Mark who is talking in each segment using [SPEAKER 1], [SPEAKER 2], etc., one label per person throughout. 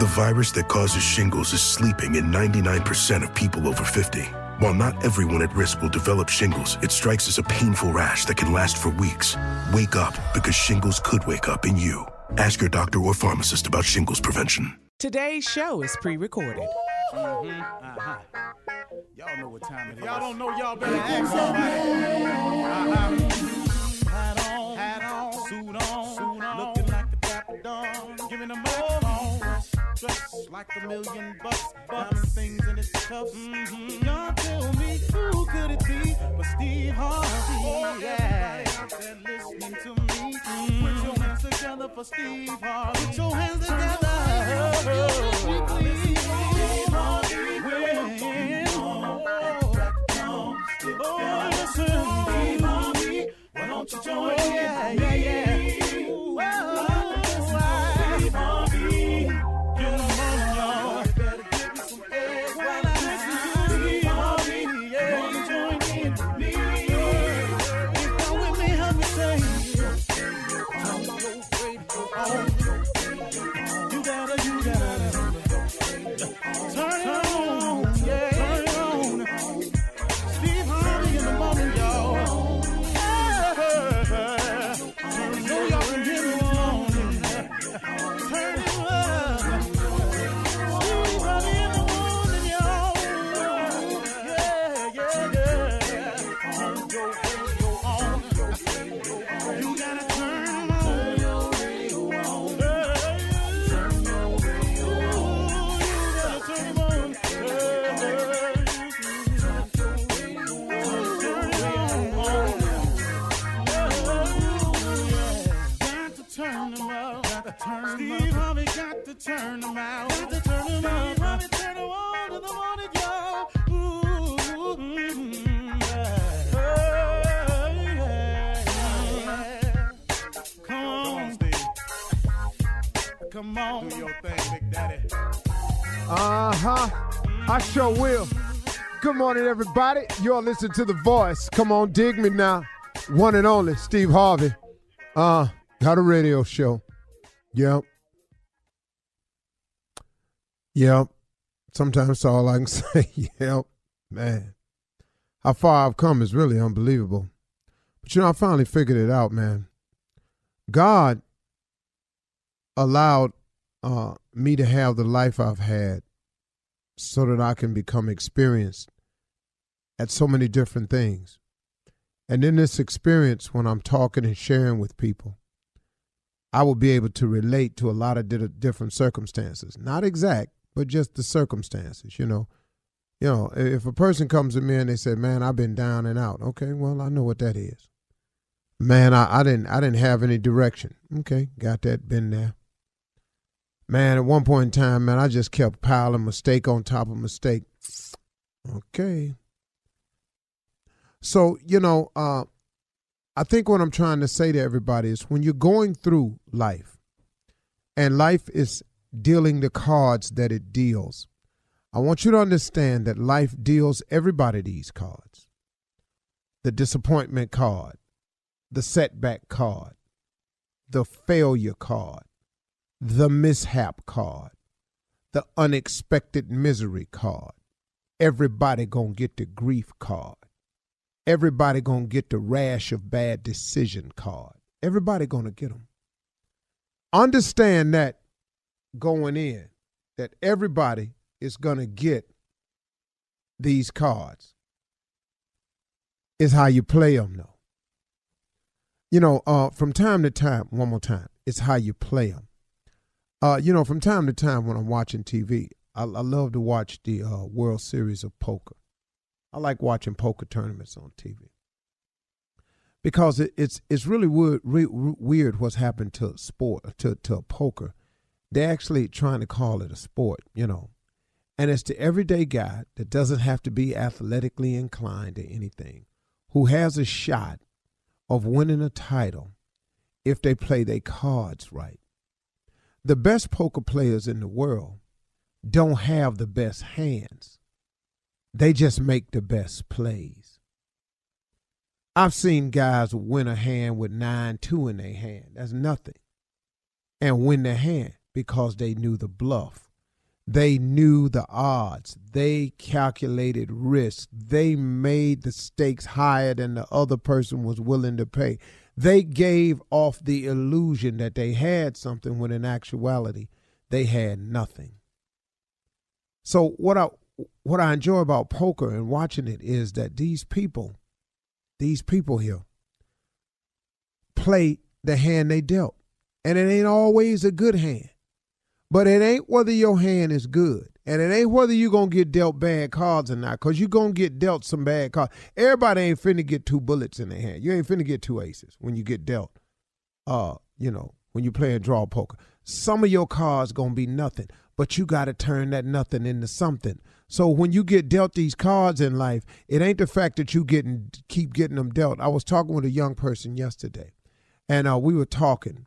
[SPEAKER 1] The virus that causes shingles is sleeping in 99% of people over 50. While not everyone at risk will develop shingles, it strikes as a painful rash that can last for weeks. Wake up because shingles could wake up in you. Ask your doctor or pharmacist about shingles prevention.
[SPEAKER 2] Today's show is pre recorded.
[SPEAKER 3] Mm-hmm. Uh-huh. Y'all know what time it is. Y'all don't know, y'all better ask somebody. Uh-huh. Hat on, hat on, suit on, suit on. Dressed like a million bucks, diamond things in its cuffs. Mm-hmm. Y'all tell me who could it be but Steve Harvey? Oh, yeah. Everybody out there listening to me, mm-hmm. put your hands together for Steve Harvey. Put your hands together. Oh, Steve Harvey. Oh, listen, Steve Harvey. Why don't you join oh, yeah, yeah, yeah. Ooh, Come on. Do your thing, Big Daddy.
[SPEAKER 4] Uh huh. I sure will. Good morning, everybody. You're listening to The Voice. Come on, dig me now. One and only, Steve Harvey. Uh, got a radio show. Yep. Yep.
[SPEAKER 5] Sometimes that's all I can say. yep, man. How far I've come is really unbelievable. But you know, I finally figured it out, man. God allowed uh, me to have the life I've had so that I can become experienced at so many different things. And in this experience, when I'm talking and sharing with people, I will be able to relate to a lot of different circumstances. Not exact, but just the circumstances, you know. You know, if a person comes to me and they say, "Man, I've been down and out," okay, well, I know what that is. Man, I, I didn't, I didn't have any direction. Okay, got that, been there. Man, at one point in time, man, I just kept piling mistake on top of mistake. Okay. So, you know, uh, I think what I'm trying to say to everybody is when you're going through life and life is dealing the cards that it deals, I want you to understand that life deals everybody these cards the disappointment card, the setback card, the failure card, the mishap card, the unexpected misery card. Everybody gonna get the grief card. Everybody gonna get the rash of bad decision card. Everybody gonna get them. Understand that going in, that everybody is gonna get these cards. Is how you play them, though. You know, uh, from time to time, one more time, it's how you play them. Uh, you know, from time to time when I'm watching TV, I, I love to watch the uh, World Series of Poker. I like watching poker tournaments on TV because it, it's it's really weird, re, weird what's happened to sport to to poker. They're actually trying to call it a sport, you know, and it's the everyday guy that doesn't have to be athletically inclined to anything, who has a shot of winning a title if they play their cards right the best poker players in the world don't have the best hands. They just make the best plays. I've seen guys win a hand with 9 2 in their hand. That's nothing. And win the hand because they knew the bluff. They knew the odds. They calculated risk. They made the stakes higher than the other person was willing to pay they gave off the illusion that they had something when in actuality they had nothing. So what I what I enjoy about poker and watching it is that these people, these people here, play the hand they dealt. And it ain't always a good hand. But it ain't whether your hand is good. And it ain't whether you going to get dealt bad cards or not, because you going to get dealt some bad cards. Everybody ain't finna get two bullets in their hand. You ain't finna get two aces when you get dealt, uh, you know, when you play a draw poker. Some of your cards going to be nothing, but you got to turn that nothing into something. So when you get dealt these cards in life, it ain't the fact that you getting keep getting them dealt. I was talking with a young person yesterday, and uh, we were talking,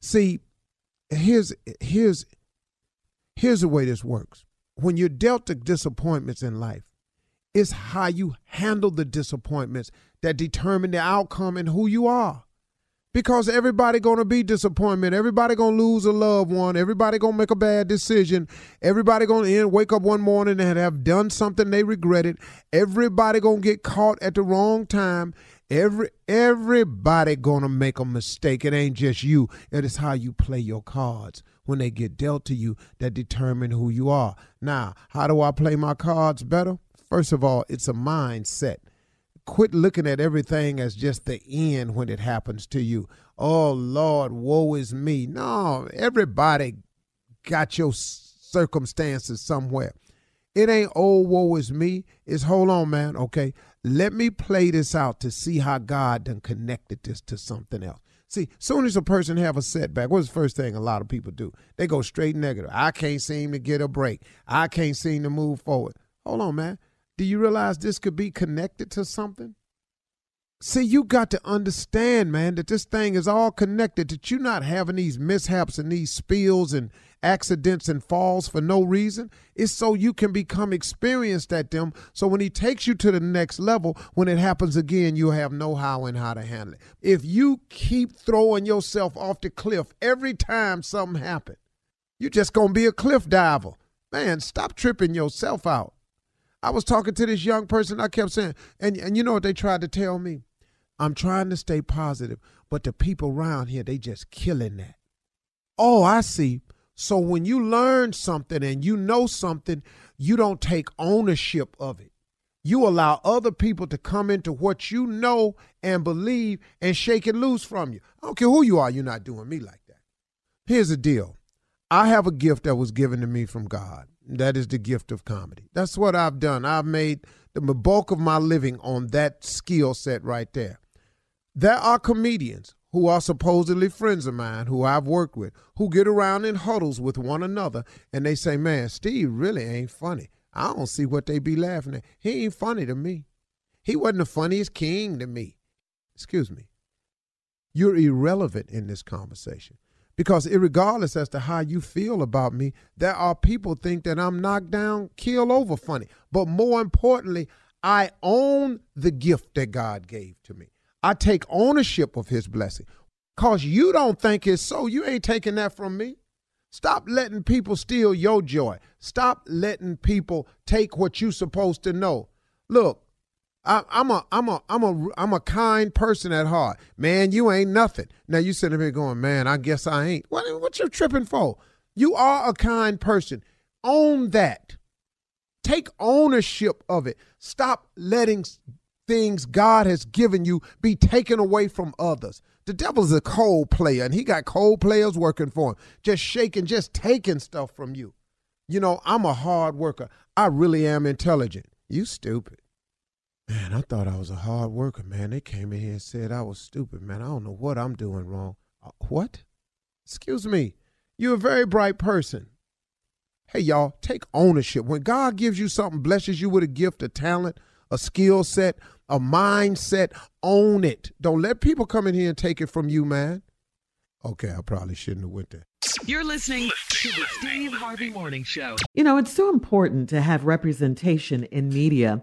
[SPEAKER 5] See, here's here's here's the way this works. When you're dealt the disappointments in life, it's how you handle the disappointments that determine the outcome and who you are. Because everybody gonna be disappointment. Everybody gonna lose a loved one. Everybody gonna make a bad decision. Everybody gonna end, wake up one morning and have done something they regretted. Everybody gonna get caught at the wrong time. Every everybody gonna make a mistake. It ain't just you. It is how you play your cards when they get dealt to you that determine who you are. Now, how do I play my cards better? First of all, it's a mindset. Quit looking at everything as just the end when it happens to you. Oh Lord, woe is me. No, everybody got your circumstances somewhere. It ain't oh woe is me. It's hold on, man. Okay, let me play this out to see how God done connected this to something else. See, soon as a person have a setback, what's the first thing a lot of people do? They go straight negative. I can't seem to get a break. I can't seem to move forward. Hold on, man. Do you realize this could be connected to something? See, you got to understand, man, that this thing is all connected, that you're not having these mishaps and these spills and accidents and falls for no reason. It's so you can become experienced at them. So when he takes you to the next level, when it happens again, you'll have know how and how to handle it. If you keep throwing yourself off the cliff every time something happens, you're just going to be a cliff diver. Man, stop tripping yourself out. I was talking to this young person. I kept saying, and, and you know what they tried to tell me? I'm trying to stay positive, but the people around here, they just killing that. Oh, I see. So when you learn something and you know something, you don't take ownership of it. You allow other people to come into what you know and believe and shake it loose from you. I don't care who you are, you're not doing me like that. Here's the deal I have a gift that was given to me from God. That is the gift of comedy. That's what I've done. I've made the bulk of my living on that skill set right there. There are comedians who are supposedly friends of mine who I've worked with who get around in huddles with one another and they say, Man, Steve really ain't funny. I don't see what they be laughing at. He ain't funny to me. He wasn't the funniest king to me. Excuse me. You're irrelevant in this conversation because regardless as to how you feel about me, there are people think that I'm knocked down, kill over funny. But more importantly, I own the gift that God gave to me. I take ownership of his blessing. Cause you don't think it's so. You ain't taking that from me. Stop letting people steal your joy. Stop letting people take what you're supposed to know. Look, I, am a I'm a I'm a I'm a kind person at heart. Man, you ain't nothing. Now you sitting here going, man, I guess I ain't. What what you tripping for? You are a kind person. Own that. Take ownership of it. Stop letting things God has given you be taken away from others. The devil is a cold player, and he got cold players working for him, just shaking, just taking stuff from you. You know, I'm a hard worker. I really am intelligent. You stupid. Man, I thought I was a hard worker, man. They came in here and said I was stupid, man. I don't know what I'm doing wrong. Uh, what? Excuse me. You're a very bright person. Hey, y'all, take ownership. When God gives you something, blesses you with a gift, a talent, a skill set, a mindset. Own it. Don't let people come in here and take it from you, man. Okay, I probably shouldn't have went there.
[SPEAKER 6] You're listening to the Steve Harvey Morning Show.
[SPEAKER 7] You know, it's so important to have representation in media.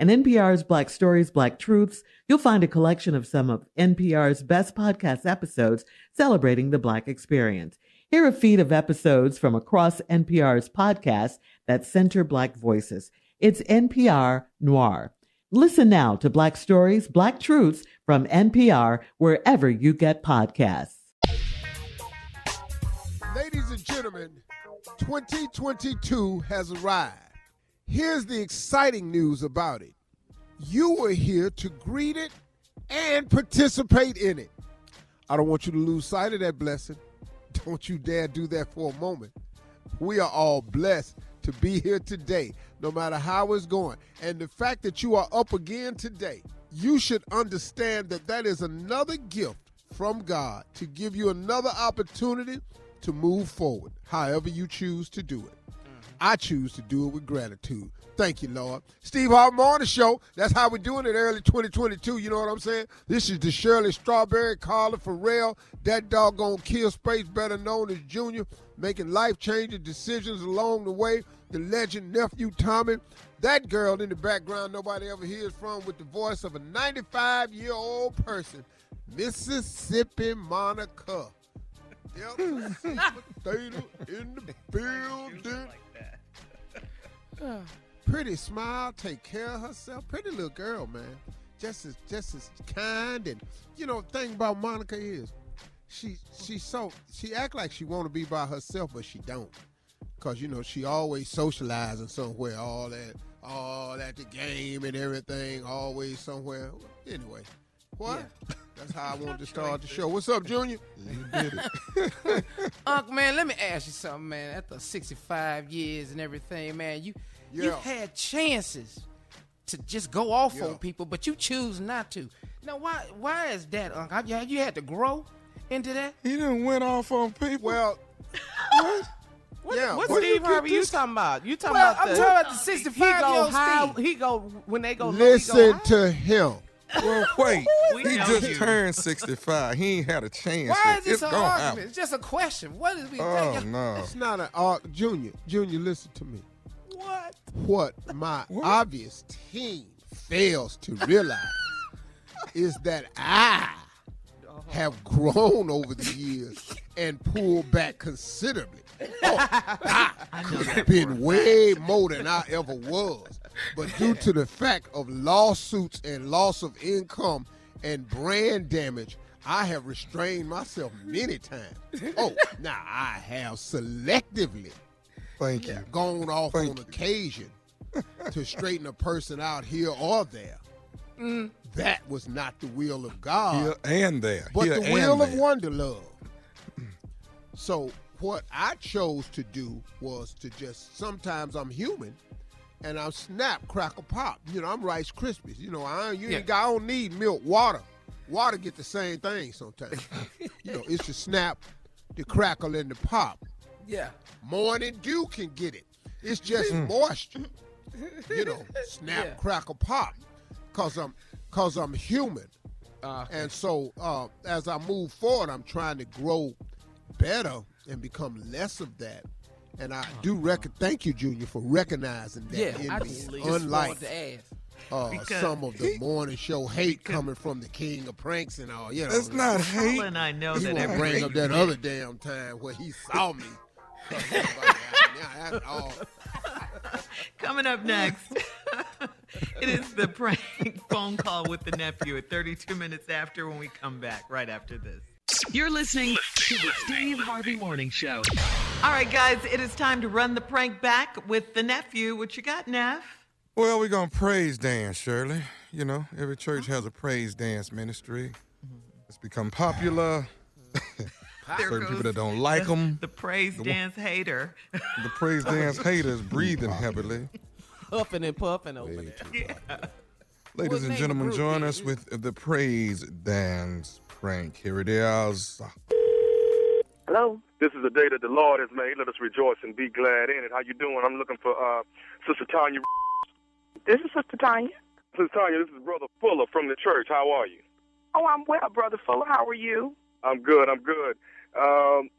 [SPEAKER 7] In NPR's Black Stories, Black Truths, you'll find a collection of some of NPR's best podcast episodes celebrating the Black experience. Hear a feed of episodes from across NPR's podcasts that center Black voices. It's NPR Noir. Listen now to Black Stories, Black Truths from NPR, wherever you get podcasts.
[SPEAKER 5] Ladies and gentlemen, 2022 has arrived. Here's the exciting news about it you are here to greet it and participate in it. I don't want you to lose sight of that blessing. Don't you dare do that for a moment. We are all blessed to be here today, no matter how it's going. And the fact that you are up again today, you should understand that that is another gift from God to give you another opportunity to move forward, however you choose to do it. I choose to do it with gratitude. Thank you, Lord. Steve Harvey Morning Show. That's how we're doing it early 2022. You know what I'm saying? This is the Shirley Strawberry, Carla Ferrell, that doggone kill space, better known as Junior, making life changing decisions along the way. The legend nephew Tommy, that girl in the background nobody ever hears from with the voice of a 95 year old person, Mississippi Monica. Yep, potato in the building. Pretty smile, take care of herself. Pretty little girl, man. Just as just as kind and you know, thing about Monica is she she's so she act like she wanna be by herself, but she don't. Cause you know, she always socializing somewhere, all that all at the game and everything, always somewhere. Anyway, what? That's how I wanted to start the show. What's up, Junior? You did it.
[SPEAKER 8] Unc, man, let me ask you something, man. After 65 years and everything, man, you
[SPEAKER 5] Yeah.
[SPEAKER 8] you've had chances to just go off
[SPEAKER 5] Yeah.
[SPEAKER 8] on people, but you choose not to. Now, why why is that, Unc? Have you, have you had to grow into that?
[SPEAKER 9] He didn't went off on people.
[SPEAKER 5] Well,
[SPEAKER 2] What,
[SPEAKER 5] Yeah,
[SPEAKER 2] what Steve
[SPEAKER 5] you
[SPEAKER 2] Harvey you talking about? You talking
[SPEAKER 8] Well,
[SPEAKER 2] about
[SPEAKER 8] I'm
[SPEAKER 2] the,
[SPEAKER 8] talking about the
[SPEAKER 2] he
[SPEAKER 8] 65
[SPEAKER 2] go
[SPEAKER 8] year old
[SPEAKER 2] high.
[SPEAKER 8] Steve.
[SPEAKER 2] He go when they go. low, he
[SPEAKER 5] listen
[SPEAKER 2] go high.
[SPEAKER 5] to him.
[SPEAKER 9] Well, wait.
[SPEAKER 2] We
[SPEAKER 9] he just
[SPEAKER 2] you.
[SPEAKER 9] turned 65. He ain't had a chance.
[SPEAKER 8] Why
[SPEAKER 9] yet.
[SPEAKER 8] is this
[SPEAKER 9] it's
[SPEAKER 8] an argument?
[SPEAKER 9] happen.
[SPEAKER 8] It's just a question. What is we
[SPEAKER 9] Oh,
[SPEAKER 8] thinking?
[SPEAKER 9] no.
[SPEAKER 5] It's not an art. Junior, Junior, listen to me.
[SPEAKER 2] What?
[SPEAKER 5] What my obvious team fails to realize is that I uh-huh. have grown over the years and pulled back considerably. Oh, I could have been way more than I ever was. But due to the fact of lawsuits and loss of income and brand damage, I have restrained myself many times. Oh, now I have selectively
[SPEAKER 9] Thank you.
[SPEAKER 5] gone off
[SPEAKER 9] Thank
[SPEAKER 5] on
[SPEAKER 9] you.
[SPEAKER 5] occasion to straighten a person out here or there. Mm. That was not the will of God,
[SPEAKER 9] Here and there.
[SPEAKER 5] but
[SPEAKER 9] Here
[SPEAKER 5] the will of
[SPEAKER 9] there.
[SPEAKER 5] wonder love. So what I chose to do was to just sometimes I'm human and I'm snap, crackle, pop. You know, I'm Rice Krispies. You know, I you ain't got, I don't need milk, water. Water get the same thing sometimes. you know, it's the snap, the crackle, and the pop.
[SPEAKER 8] Yeah.
[SPEAKER 5] Morning dew can get it. It's just moisture. You know, snap,
[SPEAKER 8] Yeah.
[SPEAKER 5] crackle, pop. Cause I'm, cause I'm human.
[SPEAKER 8] Uh,
[SPEAKER 5] And so uh, as I move forward, I'm trying to grow better and become less of that. And I do rec- thank you, Junior, for recognizing that
[SPEAKER 8] yeah,
[SPEAKER 5] in
[SPEAKER 8] I
[SPEAKER 5] me.
[SPEAKER 8] just, just
[SPEAKER 5] Unlike
[SPEAKER 8] wanted to ask.
[SPEAKER 5] uh, some of the morning show hate coming from the king of pranks and all. You know,
[SPEAKER 9] That's not hate.
[SPEAKER 7] Paula and I know
[SPEAKER 5] he
[SPEAKER 7] that
[SPEAKER 5] won't bring up that other damn time where he saw me. Yeah, that's all.
[SPEAKER 7] Coming up next, it is the prank phone call with the nephew at 32 minutes after when we come back, right after this.
[SPEAKER 6] You're listening to the Steve Harvey Morning Show.
[SPEAKER 7] All right, guys, it is time to run the prank back with the nephew. What you got, Neff?
[SPEAKER 9] Well, we're going to praise dance, Shirley. You know, every church has a praise dance ministry. It's become popular.
[SPEAKER 7] There
[SPEAKER 9] Certain people that don't like them.
[SPEAKER 7] The praise
[SPEAKER 9] The one-
[SPEAKER 7] dance hater.
[SPEAKER 9] The praise dance haters breathing heavily.
[SPEAKER 2] Puffing and puffing over there.
[SPEAKER 9] Ladies
[SPEAKER 8] What
[SPEAKER 9] and gentlemen, join
[SPEAKER 8] is
[SPEAKER 9] us with the praise dance prank. Here it is.
[SPEAKER 10] Hello. This is the day that the Lord has made. Let us rejoice and be glad in it. How you doing? I'm looking for uh, Sister Tanya.
[SPEAKER 11] This is Sister Tanya.
[SPEAKER 10] Sister Tanya, this is Brother Fuller from the church. How are you?
[SPEAKER 11] Oh, I'm well, Brother Fuller. How are you?
[SPEAKER 10] I'm good. I'm good. Um,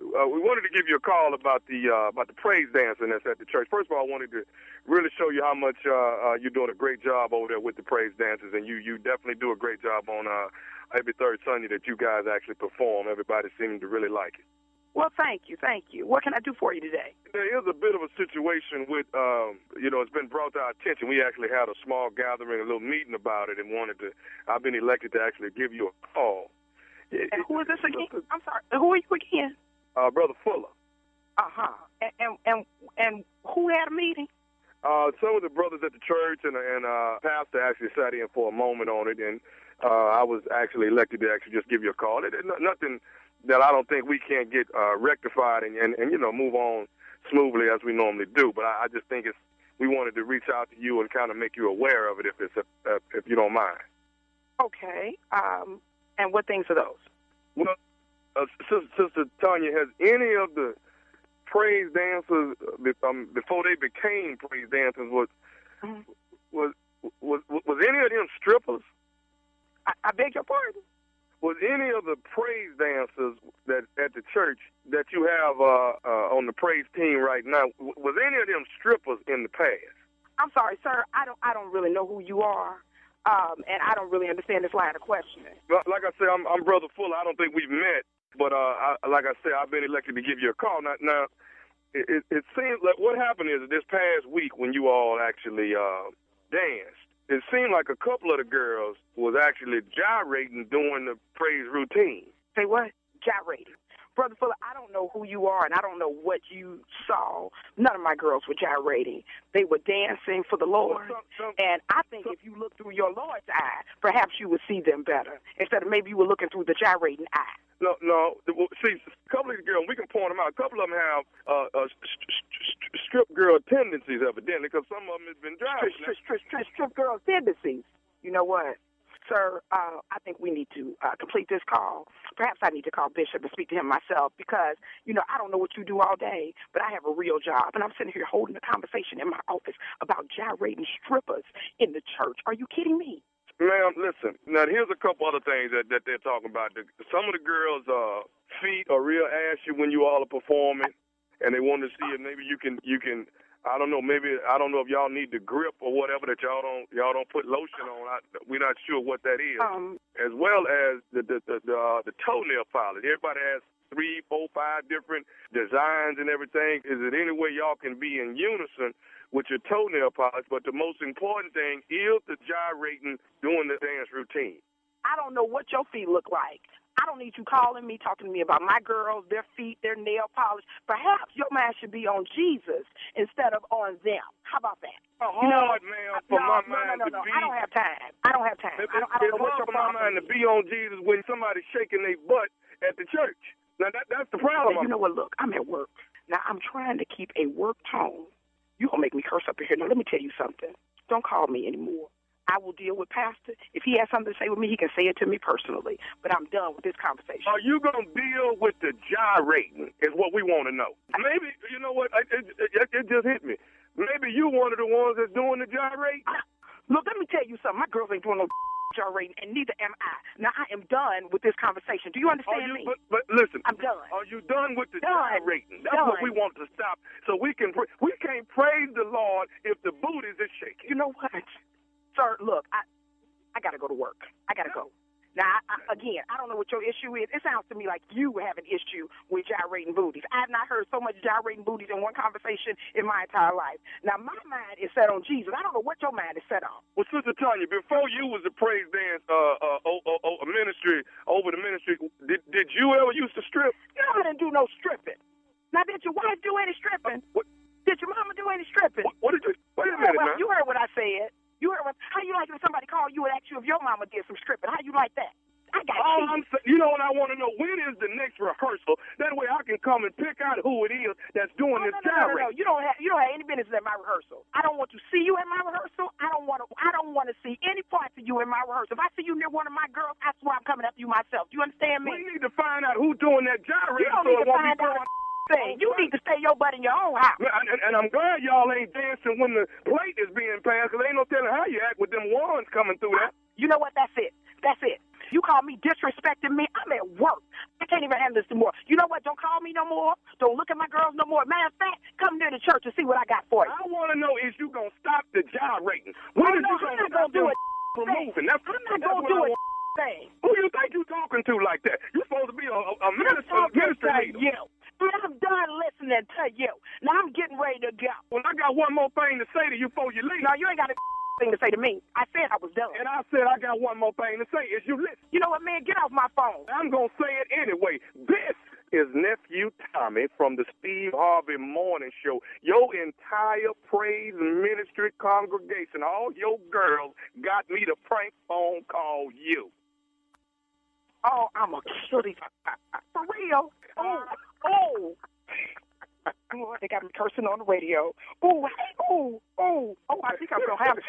[SPEAKER 10] uh, we wanted to give you a call about the uh, about the praise dancing that's at the church. First of all, I wanted to really show you how much uh, uh, you're doing a great job over there with the praise dances, and you you definitely do a great job on uh, every third Sunday that you guys actually perform. Everybody seems to really like it.
[SPEAKER 11] Well, thank you, thank you. What can I do for you today?
[SPEAKER 10] There is a bit of a situation with, um, you know, it's been brought to our attention. We actually had a small gathering, a little meeting about it, and wanted to. I've been elected to actually give you a call.
[SPEAKER 11] And
[SPEAKER 10] it-
[SPEAKER 11] who is this again? I'm sorry. Who are you again?
[SPEAKER 10] Uh, Brother Fuller.
[SPEAKER 11] Uh huh. And, and and and who had a meeting?
[SPEAKER 10] Uh, some of the brothers at the church and and uh, pastor actually sat in for a moment on it, and uh, I was actually elected to actually just give you a call. It, it, nothing that I don't think we can't get uh, rectified and, and and you know move on smoothly as we normally do. But I, I just think it's we wanted to reach out to you and kind of make you aware of it if it's uh, if you don't mind.
[SPEAKER 11] Okay. Um. And what things are those?
[SPEAKER 10] Well, uh, Sister, Sister Tanya, has any of the praise dancers um, before they became praise dancers was was was was any of them strippers?
[SPEAKER 11] I, I beg your pardon.
[SPEAKER 10] Was any of the praise dancers that at the church that you have uh, uh, on the praise team right now? Was any of them strippers in the past?
[SPEAKER 11] I'm sorry, sir. I don't I don't really know who you are, um, and I don't really understand this line of questioning.
[SPEAKER 10] Well, Like I said, I'm, I'm Brother Fuller. I don't think we've met, but uh, I, like I said, I've been elected to give you a call. Now, now it, it, it seems like what happened is this past week when you all actually uh, danced, it seemed like a couple of the girls was actually gyrating during the praise routine.
[SPEAKER 11] Say what? Gyrating. Brother Fuller, I don't know who you are, and I don't know what you saw. None of my girls were gyrating. They were dancing for the Lord. and I think if you look through your Lord's eye, perhaps you would see them better instead of maybe you were looking through the gyrating eye.
[SPEAKER 10] No, no. See, a couple of the girls, we can point them out. A couple of them have uh, uh, st- st- st- strip girl tendencies, evidently, because some of them have been driving.
[SPEAKER 11] Strip, strip, strip, strip girl tendencies. You know what? Sir, uh, I think we need to uh, complete this call. Perhaps I need to call Bishop and speak to him myself because, you know, I don't know what you do all day, but I have a real job. And I'm sitting here holding a conversation in my office about gyrating strippers in the church. Are you kidding me?
[SPEAKER 10] Ma'am, listen. Now, here's a couple other things that, that they're talking about. The, some of the girls' uh, feet are real ashy when you all are performing, and they want to see if maybe you can you can. I don't know. Maybe I don't know if y'all need the grip or whatever that y'all don't y'all don't put lotion on. I, we're not sure what that is.
[SPEAKER 11] Um,
[SPEAKER 10] as well as the the the, the, uh, the toenail polish. Everybody has three, four, five different designs and everything. Is it any way y'all can be in unison with your toenail polish? But the most important thing is the gyrating during the dance routine.
[SPEAKER 11] I don't know what your feet look like. I don't need you calling me, talking to me about my girls, their feet, their nail polish. Perhaps your mind should be on Jesus instead of on them. How about that?
[SPEAKER 10] hard, man, uh, for
[SPEAKER 11] no,
[SPEAKER 10] my
[SPEAKER 11] no,
[SPEAKER 10] mind
[SPEAKER 11] no, no,
[SPEAKER 10] to
[SPEAKER 11] no.
[SPEAKER 10] be-
[SPEAKER 11] I don't have time. I don't have time.
[SPEAKER 10] It,
[SPEAKER 11] I don't, I don't
[SPEAKER 10] it's
[SPEAKER 11] know what your
[SPEAKER 10] for my mind to be on Jesus when somebody's shaking their butt at the church. Now that that's the problem.
[SPEAKER 11] You know what? Look, I'm at work. Now I'm trying to keep a work tone. You gonna make me curse up in here. Now let me tell you something. Don't call me anymore. I will deal with Pastor. If he has something to say with me, he can say it to me personally. But I'm done with this conversation.
[SPEAKER 10] Are you gonna deal with the gyrating? Is what we want to know. Maybe you know what? It, it, it, just hit me. Maybe you one of the ones that's doing the gyrating.
[SPEAKER 11] Look, let me tell you something. My girls ain't doing no gyrating, and neither am I. Now I am done with this conversation. Do you understand me?
[SPEAKER 10] But, but listen,
[SPEAKER 11] I'm done.
[SPEAKER 10] Are you done with the
[SPEAKER 11] Done.
[SPEAKER 10] gyrating? That's what we want to stop, so we can pra- we can't praise the Lord if the booties is shaking.
[SPEAKER 11] You know what, sir? Look, I I gotta go to work. I gotta go. Now, I, I, again, I don't know what your issue is. It sounds to me like you have an issue with gyrating booties. I have not heard so much gyrating booties in one conversation in my entire life. Now, my mind is set on Jesus. I don't know what your mind is set on.
[SPEAKER 10] Well, Sister Tanya, before you was a praise dance uh, uh, oh, oh, oh, a ministry over the ministry, did did you ever used to strip?
[SPEAKER 11] Know, I didn't do no stripping. Now, did your wife do any stripping? What? Did your mama do any stripping?
[SPEAKER 10] What, what did you? Wait a minute,
[SPEAKER 11] what-
[SPEAKER 10] man.
[SPEAKER 11] You heard what I said. You heard what? How you like if somebody called you and asked you if your mama did some stripping? How you like that? I got
[SPEAKER 10] All. I'm saying, you know what I want to know? When is the next rehearsal? That way I can come and pick out who it is that's doing
[SPEAKER 11] No,
[SPEAKER 10] this
[SPEAKER 11] no, no, no, no, no. You don't have you don't have any business at my rehearsal. I don't want to see you at my rehearsal. I don't want to. I don't want to see any parts of you in my rehearsal. If I see you near one of my girls, I swear I'm coming after you myself. Do you understand me?
[SPEAKER 10] We need to find out who's doing that gyrate
[SPEAKER 11] You don't
[SPEAKER 10] so
[SPEAKER 11] need
[SPEAKER 10] it
[SPEAKER 11] to find out thing. You need to stay your butt in your own house.
[SPEAKER 10] And, and I'm glad y'all ain't dancing when the plate is being passed, because ain't no telling how you act with them wands coming through that.
[SPEAKER 11] You know what? That's it. That's it. You call me disrespecting me. I'm at work. I can't even handle this anymore. You know what? Don't call me no more. Don't look at my girls no more. Matter of fact, come near the church and see what I got for you.
[SPEAKER 10] I want to know is you going to stop the gyrating? When
[SPEAKER 11] Oh,
[SPEAKER 10] is
[SPEAKER 11] no,
[SPEAKER 10] you
[SPEAKER 11] I'm
[SPEAKER 10] going
[SPEAKER 11] not
[SPEAKER 10] to stop
[SPEAKER 11] do it.
[SPEAKER 10] from moving? That's,
[SPEAKER 11] I'm not gonna do
[SPEAKER 10] I
[SPEAKER 11] it. Thing.
[SPEAKER 10] Who you think you talking to like that? You supposed to be a, a, a
[SPEAKER 11] I'm
[SPEAKER 10] minister, minister
[SPEAKER 11] to
[SPEAKER 10] leader.
[SPEAKER 11] you. And I'm done listening to you. Now I'm getting ready to go.
[SPEAKER 10] Well, I got one more thing to say to you before you leave.
[SPEAKER 11] No, you ain't got a thing to say to me. I said I was done.
[SPEAKER 10] And I said I got one more thing to say. Is you listen?
[SPEAKER 11] You know what, man? Get off my phone.
[SPEAKER 10] I'm gonna say it anyway. This is nephew Tommy from the Steve Harvey Morning Show. Your entire praise ministry congregation, all your girls, got me to prank phone call you.
[SPEAKER 11] Oh, I'm a cutie. For real? Oh, oh. Oh, they got me cursing on the radio. Oh, hey, oh, oh, oh, I think I'm going to have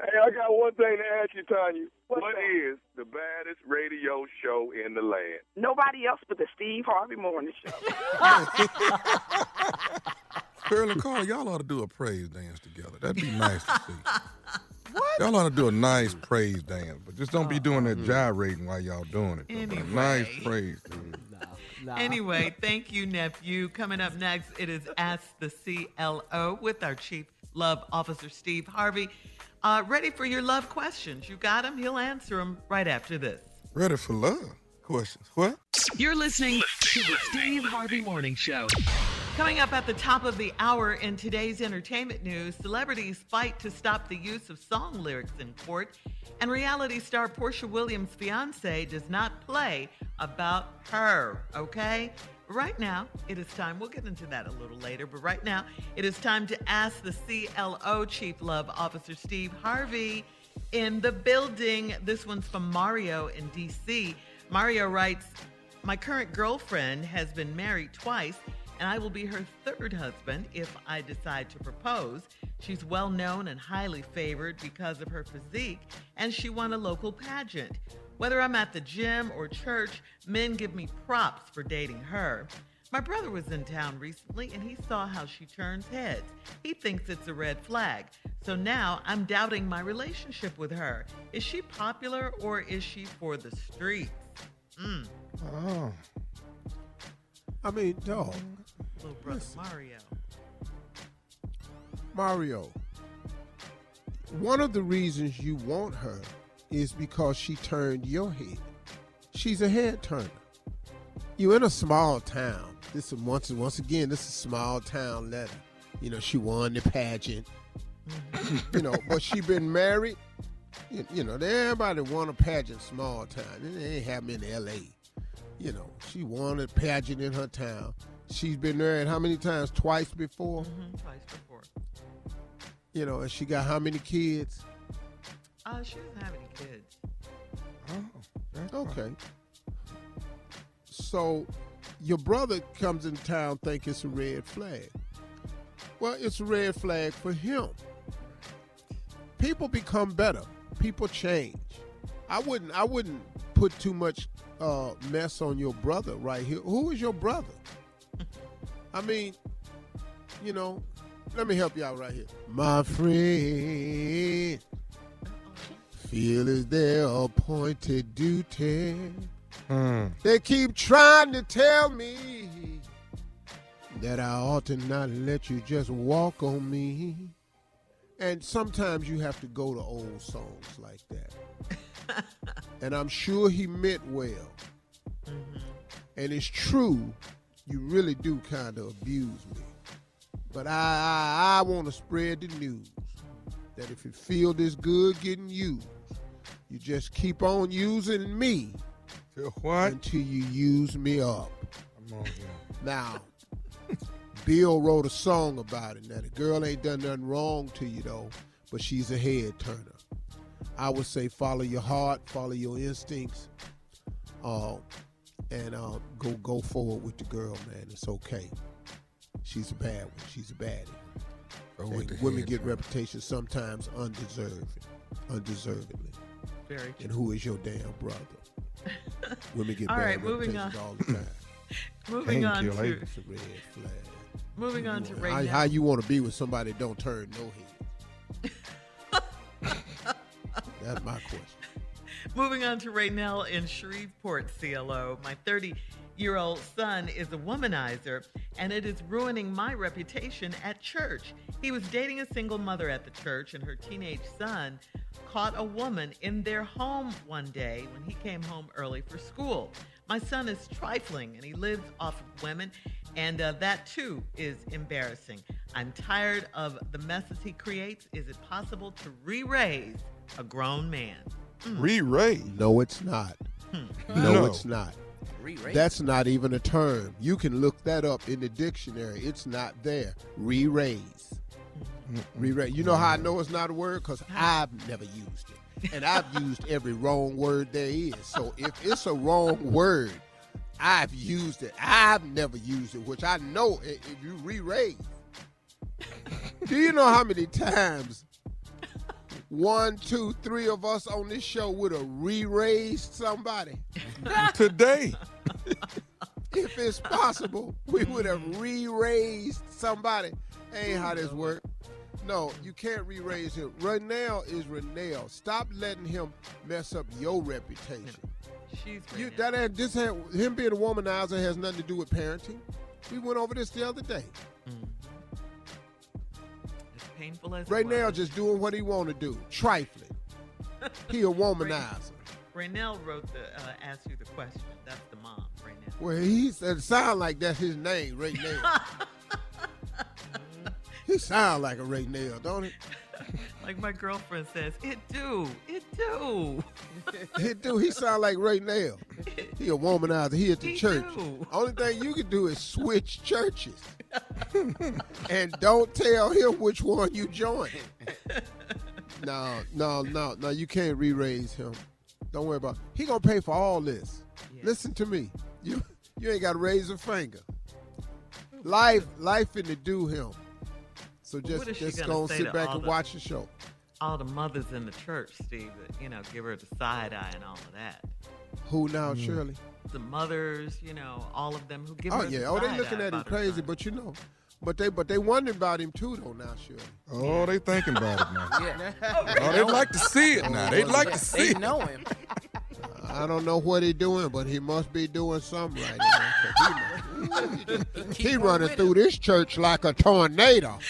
[SPEAKER 10] Hey, I got one thing to ask you, Tanya. What is the baddest radio show in the land?
[SPEAKER 11] Nobody else but the Steve Harvey Morning Show.
[SPEAKER 9] Shirley and Carl, y'all ought to do a praise dance together. That'd be nice to see. Y'all ought to do a nice praise dance, but just don't be doing that gyrating while y'all doing it. though. But a
[SPEAKER 7] Anyway.
[SPEAKER 9] nice praise.
[SPEAKER 7] Anyway, thank you, nephew. Coming up next, it is Ask the CLO with our Chief Love Officer, Steve Harvey. Uh, ready for your love questions. You got him? He'll answer them right after this.
[SPEAKER 9] Ready for love questions. What?
[SPEAKER 6] You're listening to the Steve Harvey Morning Show.
[SPEAKER 7] Coming up at the top of the hour in today's entertainment news, celebrities fight to stop the use of song lyrics in court, and reality star Porsha Williams' fiance does not play about her, okay? Right now, it is time, we'll get into that a little later, but right now, it is time to ask the CLO Chief Love Officer Steve Harvey in the building. This one's from Mario in DC. Mario writes, My current girlfriend has been married twice, and I will be her third husband if I decide to propose. She's well known and highly favored because of her physique, and she won a local pageant. Whether I'm at the gym or church, men give me props for dating her. My brother was in town recently and he saw how she turns heads. He thinks it's a red flag. So now I'm doubting my relationship with her. Is she popular or is she for the streets? Mm.
[SPEAKER 5] Oh. I mean, dog.
[SPEAKER 7] Little brother Mario.
[SPEAKER 5] Mario, one of the reasons you want her is because she turned your head. She's a head turner. You're in a small town. This is once once again, this is a small town letter. You know, she won the pageant. Mm-hmm. you know, but she been married. You, you know, everybody won a pageant small town. It ain't happening in L.A. You know, she won a pageant in her town. She's been married how many times? Twice before.
[SPEAKER 7] Mhm, Twice before.
[SPEAKER 5] You know, and she got how many kids?
[SPEAKER 7] Uh, she doesn't have any kids.
[SPEAKER 5] Oh, okay. So your brother comes in town think it's a red flag. Well, it's a red flag for him. People become better. People change. I wouldn't I wouldn't put too much uh, mess on your brother right here. Who is your brother? I mean, you know, let me help you out right here. My friend, feel is their appointed duty. Hmm. They keep trying to tell me that I ought to not let you just walk on me. And sometimes you have to go to old songs like that. and I'm sure he meant well. Mm-hmm. And it's true, you really do kind of abuse me. But I, I, I want to spread the news that if you feel this good getting used, you just keep on using me
[SPEAKER 9] what?
[SPEAKER 5] until you use me up.
[SPEAKER 9] On.
[SPEAKER 5] Now, Bill wrote a song about it. Now, the girl ain't done nothing wrong to you, though, but she's a head turner. I would say follow your heart, follow your instincts, uh, and uh, go go forward with the girl, man. It's okay. She's a bad one. She's a baddie.
[SPEAKER 9] Go with
[SPEAKER 5] And
[SPEAKER 9] the
[SPEAKER 5] women
[SPEAKER 9] head
[SPEAKER 5] get
[SPEAKER 9] turner.
[SPEAKER 5] reputation sometimes undeserved, undeservedly.
[SPEAKER 7] Very
[SPEAKER 5] And who is your damn brother? women get
[SPEAKER 7] All
[SPEAKER 5] bad
[SPEAKER 7] right, moving on.
[SPEAKER 5] all the time.
[SPEAKER 7] Moving on
[SPEAKER 5] Painkiller,
[SPEAKER 7] to
[SPEAKER 5] It's a red flag.
[SPEAKER 7] moving on to
[SPEAKER 5] How,
[SPEAKER 7] right
[SPEAKER 5] how
[SPEAKER 7] now.
[SPEAKER 5] you want to be with somebody that don't turn no head? That's my question.
[SPEAKER 7] Moving on to Raynell in Shreveport, CLO. My 30 year old son is a womanizer, and it is ruining my reputation at church. He was dating a single mother at the church, and her teenage son caught a woman in their home one day when he came home early for school. My son is trifling, and he lives off of women, and uh, that too is embarrassing. I'm tired of the messes he creates. Is it possible to re raise a grown man?
[SPEAKER 9] Re-raise?
[SPEAKER 5] No, it's not.
[SPEAKER 7] Hmm.
[SPEAKER 5] No,
[SPEAKER 9] No.
[SPEAKER 5] it's not.
[SPEAKER 8] Re-raise?
[SPEAKER 5] That's not even a term. You can look that up in the dictionary. It's not there. Re-raise. Re-raise. You know how I know it's not a word? Because I've never used it. And I've used every wrong word there is. So if it's a wrong word, I've used it. I've never used it, which I know i- if you re-raise. Do you know how many times one, two, three of us on this show would have re-raised somebody.
[SPEAKER 9] Today.
[SPEAKER 5] if it's possible, we would have re-raised somebody. Ain't how this work. No, you can't re-raise him. Renell is Renell. Stop letting him mess up your reputation.
[SPEAKER 7] She's
[SPEAKER 5] You, that ain't, this had, him being a womanizer has nothing to do with parenting. We went over this the other day.
[SPEAKER 7] as painful as
[SPEAKER 5] Right
[SPEAKER 7] it
[SPEAKER 5] now, just doing what he want to do, trifling. He a womanizer.
[SPEAKER 7] Raynell wrote the uh, asked you the question. That's the mom, Raynell.
[SPEAKER 5] Well, he said, sound like that's his name, Ray Nail. he sound like a Ray Nail, don't he?
[SPEAKER 7] Like my girlfriend says, it do, it do.
[SPEAKER 5] He do. He sound like Ray Nail. He a womanizer. He at the
[SPEAKER 7] He
[SPEAKER 5] church.
[SPEAKER 7] do.
[SPEAKER 5] Only thing you can do is switch churches, and don't tell him which one you join. No, no, no, no. You can't re-raise him. Don't worry about. It. He gonna pay for all this. Listen to me. You you ain't got to raise a finger. Life, life finna do him. So just
[SPEAKER 7] what is she
[SPEAKER 5] just
[SPEAKER 7] gonna
[SPEAKER 5] go
[SPEAKER 7] say
[SPEAKER 5] sit
[SPEAKER 7] to
[SPEAKER 5] back and
[SPEAKER 7] the-
[SPEAKER 5] watch the show.
[SPEAKER 7] All the mothers in the church, Steve, that, you know, give her the side eye and all of that.
[SPEAKER 5] Who now, mm. Shirley?
[SPEAKER 7] The mothers, you know, all of them who give
[SPEAKER 5] Oh yeah. Oh, they looking at him crazy, but you know, but they but they wondering about him too though now, sure.
[SPEAKER 9] Oh, they thinking about it now.
[SPEAKER 8] Yeah.
[SPEAKER 9] Oh, they'd like to see it now. Oh, they'd like to see
[SPEAKER 8] They
[SPEAKER 9] it.
[SPEAKER 8] know him.
[SPEAKER 5] I don't know what he doing, but he must be doing something right. now, 'cause He, he running through this church like a tornado.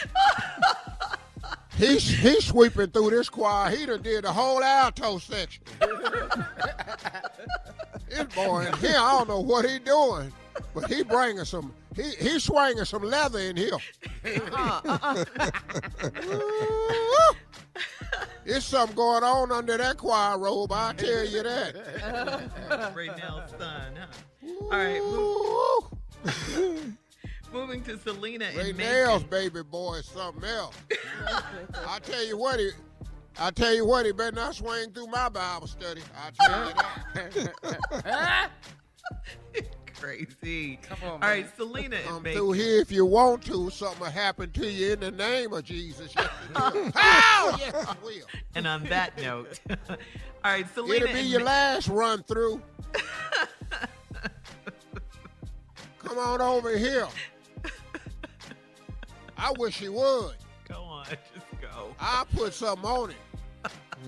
[SPEAKER 5] He's he sweeping through this choir. He done did the whole alto section. this boy in here, I don't know what he doing, but he bringing some. He he swinging some leather in here. Uh-huh. It's something going on under that choir robe. I tell you that.
[SPEAKER 7] right now, son, huh? All right, move, moving to Selena
[SPEAKER 5] Ray
[SPEAKER 7] in
[SPEAKER 5] Nails, baby boy, is something else. I tell you what, he, I tell you what, he better not swing through my Bible study. I tell you that.
[SPEAKER 7] Crazy.
[SPEAKER 8] Come on,
[SPEAKER 7] All right, Selena in
[SPEAKER 5] Come
[SPEAKER 7] Macon.
[SPEAKER 5] through here if you want to. Something will happen to you in the name of Jesus. Yes, it. How? Oh, yes, it will.
[SPEAKER 7] And on that note, all right, Selena.
[SPEAKER 5] It'll be
[SPEAKER 7] in
[SPEAKER 5] your
[SPEAKER 7] Ma-
[SPEAKER 5] last run through. Come on over here. I wish he would.
[SPEAKER 7] Go on, just go.
[SPEAKER 5] I'll put something on it.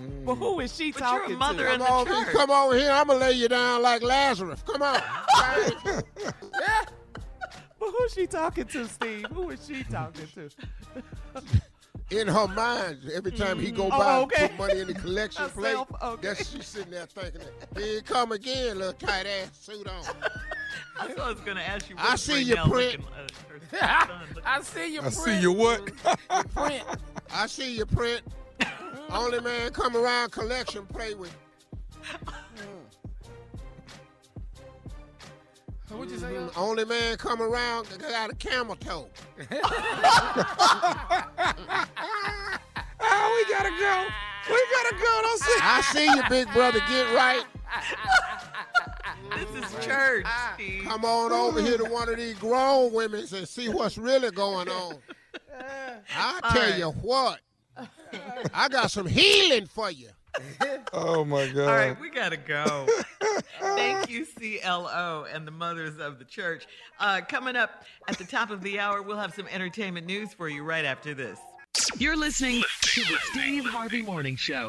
[SPEAKER 5] Mm.
[SPEAKER 2] Well, who is she
[SPEAKER 7] But you're a
[SPEAKER 2] talking
[SPEAKER 7] mother
[SPEAKER 2] to?
[SPEAKER 7] in
[SPEAKER 5] Come
[SPEAKER 7] the
[SPEAKER 5] on,
[SPEAKER 7] church.
[SPEAKER 5] come over here. I'm gonna lay you down like Lazarus. Come on. Yeah.
[SPEAKER 2] But who's she talking to, Steve? Who is she talking to?
[SPEAKER 5] in her mind, every time he go mm.
[SPEAKER 2] Oh,
[SPEAKER 5] by
[SPEAKER 2] okay.
[SPEAKER 5] put money in the collection plate,
[SPEAKER 2] self- okay.
[SPEAKER 5] that's she's sitting there thinking, here he come again, little tight ass suit on.
[SPEAKER 7] That's what I was going to ask you.
[SPEAKER 5] I
[SPEAKER 7] what's
[SPEAKER 5] see your print.
[SPEAKER 7] looking, uh, son
[SPEAKER 8] I see your
[SPEAKER 9] I
[SPEAKER 8] print.
[SPEAKER 9] see you what?
[SPEAKER 8] print.
[SPEAKER 5] I see your print. Only man come around collection play with.
[SPEAKER 8] What'd you say?
[SPEAKER 5] Mhm. Only man come around got a camel toe.
[SPEAKER 9] Oh, we gotta go. We gotta go. Don't say.
[SPEAKER 5] I see you, big brother. Get right.
[SPEAKER 7] This is church, Steve.
[SPEAKER 5] Come on over here to one of these grown women and see what's really going on. I tell
[SPEAKER 7] right.
[SPEAKER 5] you what, I got some healing for you.
[SPEAKER 9] Oh my God.
[SPEAKER 7] All right, we gotta go. Thank you, CLO and the mothers of the church. Uh, coming up at the top of the hour, we'll have some entertainment news for you right after this.
[SPEAKER 6] You're listening to the Steve Harvey Morning Show.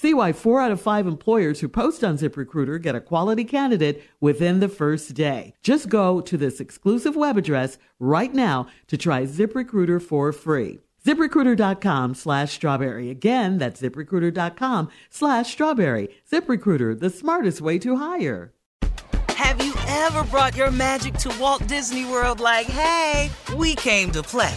[SPEAKER 7] See why four out of five employers who post on ZipRecruiter get a quality candidate within the first day. Just go to this exclusive web address right now to try ZipRecruiter for free. ZipRecruiter.com slash strawberry. Again, that's ZipRecruiter.com slash strawberry. ZipRecruiter, the smartest way to hire.
[SPEAKER 12] Have you ever brought your magic to Walt Disney World like, hey, we came to play?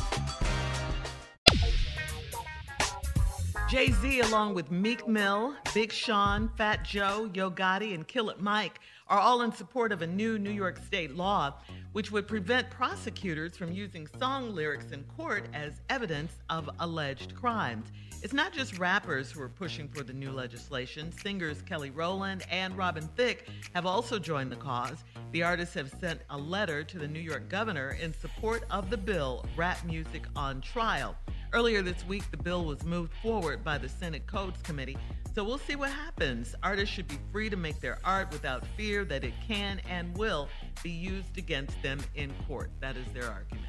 [SPEAKER 7] Jay Z, along with Meek Mill, Big Sean, Fat Joe, Yo Gotti, and Killer Mike, are all in support of a new New York state law which would prevent prosecutors from using song lyrics in court as evidence of alleged crimes. It's not just rappers who are pushing for the new legislation. Singers Kelly Rowland and Robin Thicke have also joined the cause. The artists have sent a letter to the New York governor in support of the bill, Rap Music on Trial. Earlier this week, the bill was moved forward by the Senate Codes Committee, so we'll see what happens. Artists should be free to make their art without fear that it can and will be used against them in court. That is their argument.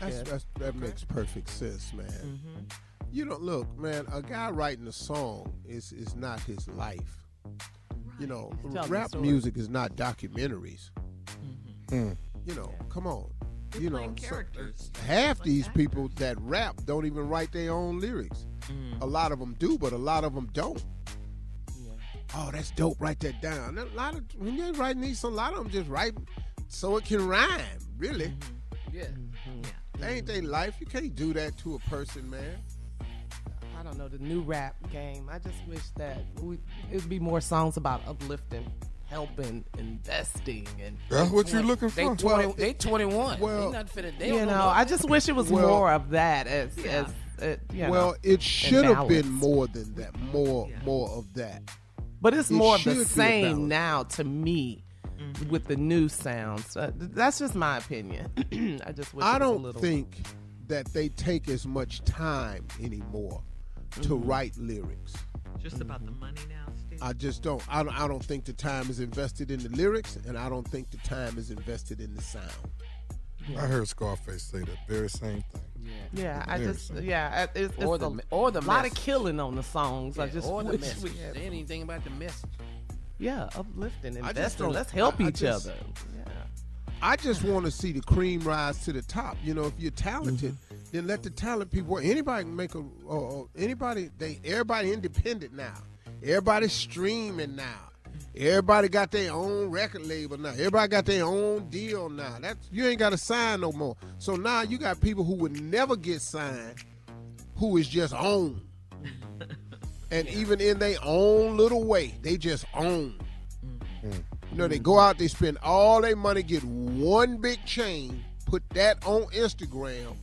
[SPEAKER 5] That's, that's, that makes perfect sense, man. Mm-hmm. You know, look, man, a guy writing a song is is not his life. Right. You know, rap music is not documentaries. Mm-hmm. Mm. You know, come on.
[SPEAKER 7] You're
[SPEAKER 5] you
[SPEAKER 7] know, characters.
[SPEAKER 5] So, half like these actors. people that rap don't even write their own lyrics. Mm. A lot of them do, but a lot of them don't. Yeah. Oh, that's dope. Write that down. A lot of when you're writing these, a lot of them just write so it can rhyme. Really.
[SPEAKER 2] Mm-hmm. Yeah. Mm-hmm.
[SPEAKER 5] yeah. Ain't they life? You can't do that to a person, man.
[SPEAKER 2] I don't know the new rap game. I just wish that we, it'd be more songs about uplifting helping, investing, and
[SPEAKER 9] that's what you're looking
[SPEAKER 2] for. They 20, well, they 21. Well, they not finna, they
[SPEAKER 7] you know, I just wish it was well, more of that. As, yeah. as uh,
[SPEAKER 5] well,
[SPEAKER 7] know,
[SPEAKER 5] it should have been more than that. More, yeah. more of that.
[SPEAKER 2] But it's it more of the same now to me. Mm-hmm. With the new sounds, uh, that's just my opinion. I just wish
[SPEAKER 5] I don't
[SPEAKER 2] little...
[SPEAKER 5] think that they take as much time anymore mm-hmm. to write lyrics.
[SPEAKER 7] Just mm-hmm. about the money now.
[SPEAKER 5] I just don't. I don't. I don't think the time is invested in the lyrics, and I don't think the time is invested in the sound.
[SPEAKER 9] Yeah. I heard Scarface say the very same thing.
[SPEAKER 2] Yeah, yeah. I just yeah. It's, it's or the a, or the lot of killing on the songs. Yeah, I just or the wish message. we had
[SPEAKER 8] anything about the message.
[SPEAKER 2] Yeah, uplifting, investing. Let's help I, each just, other. Yeah.
[SPEAKER 5] I just want to see the cream rise to the top. You know, if you're talented, mm-hmm. then let the talent people. Anybody can make a. Uh, anybody they everybody independent now. Everybody's streaming now. Everybody got their own record label now. Everybody got their own deal now. That's you ain't got to sign no more. So now you got people who would never get signed, who is just on, and even in their own little way, they just own. Mm. You know, they go out, they spend all their money, get one big chain, put that on Instagram,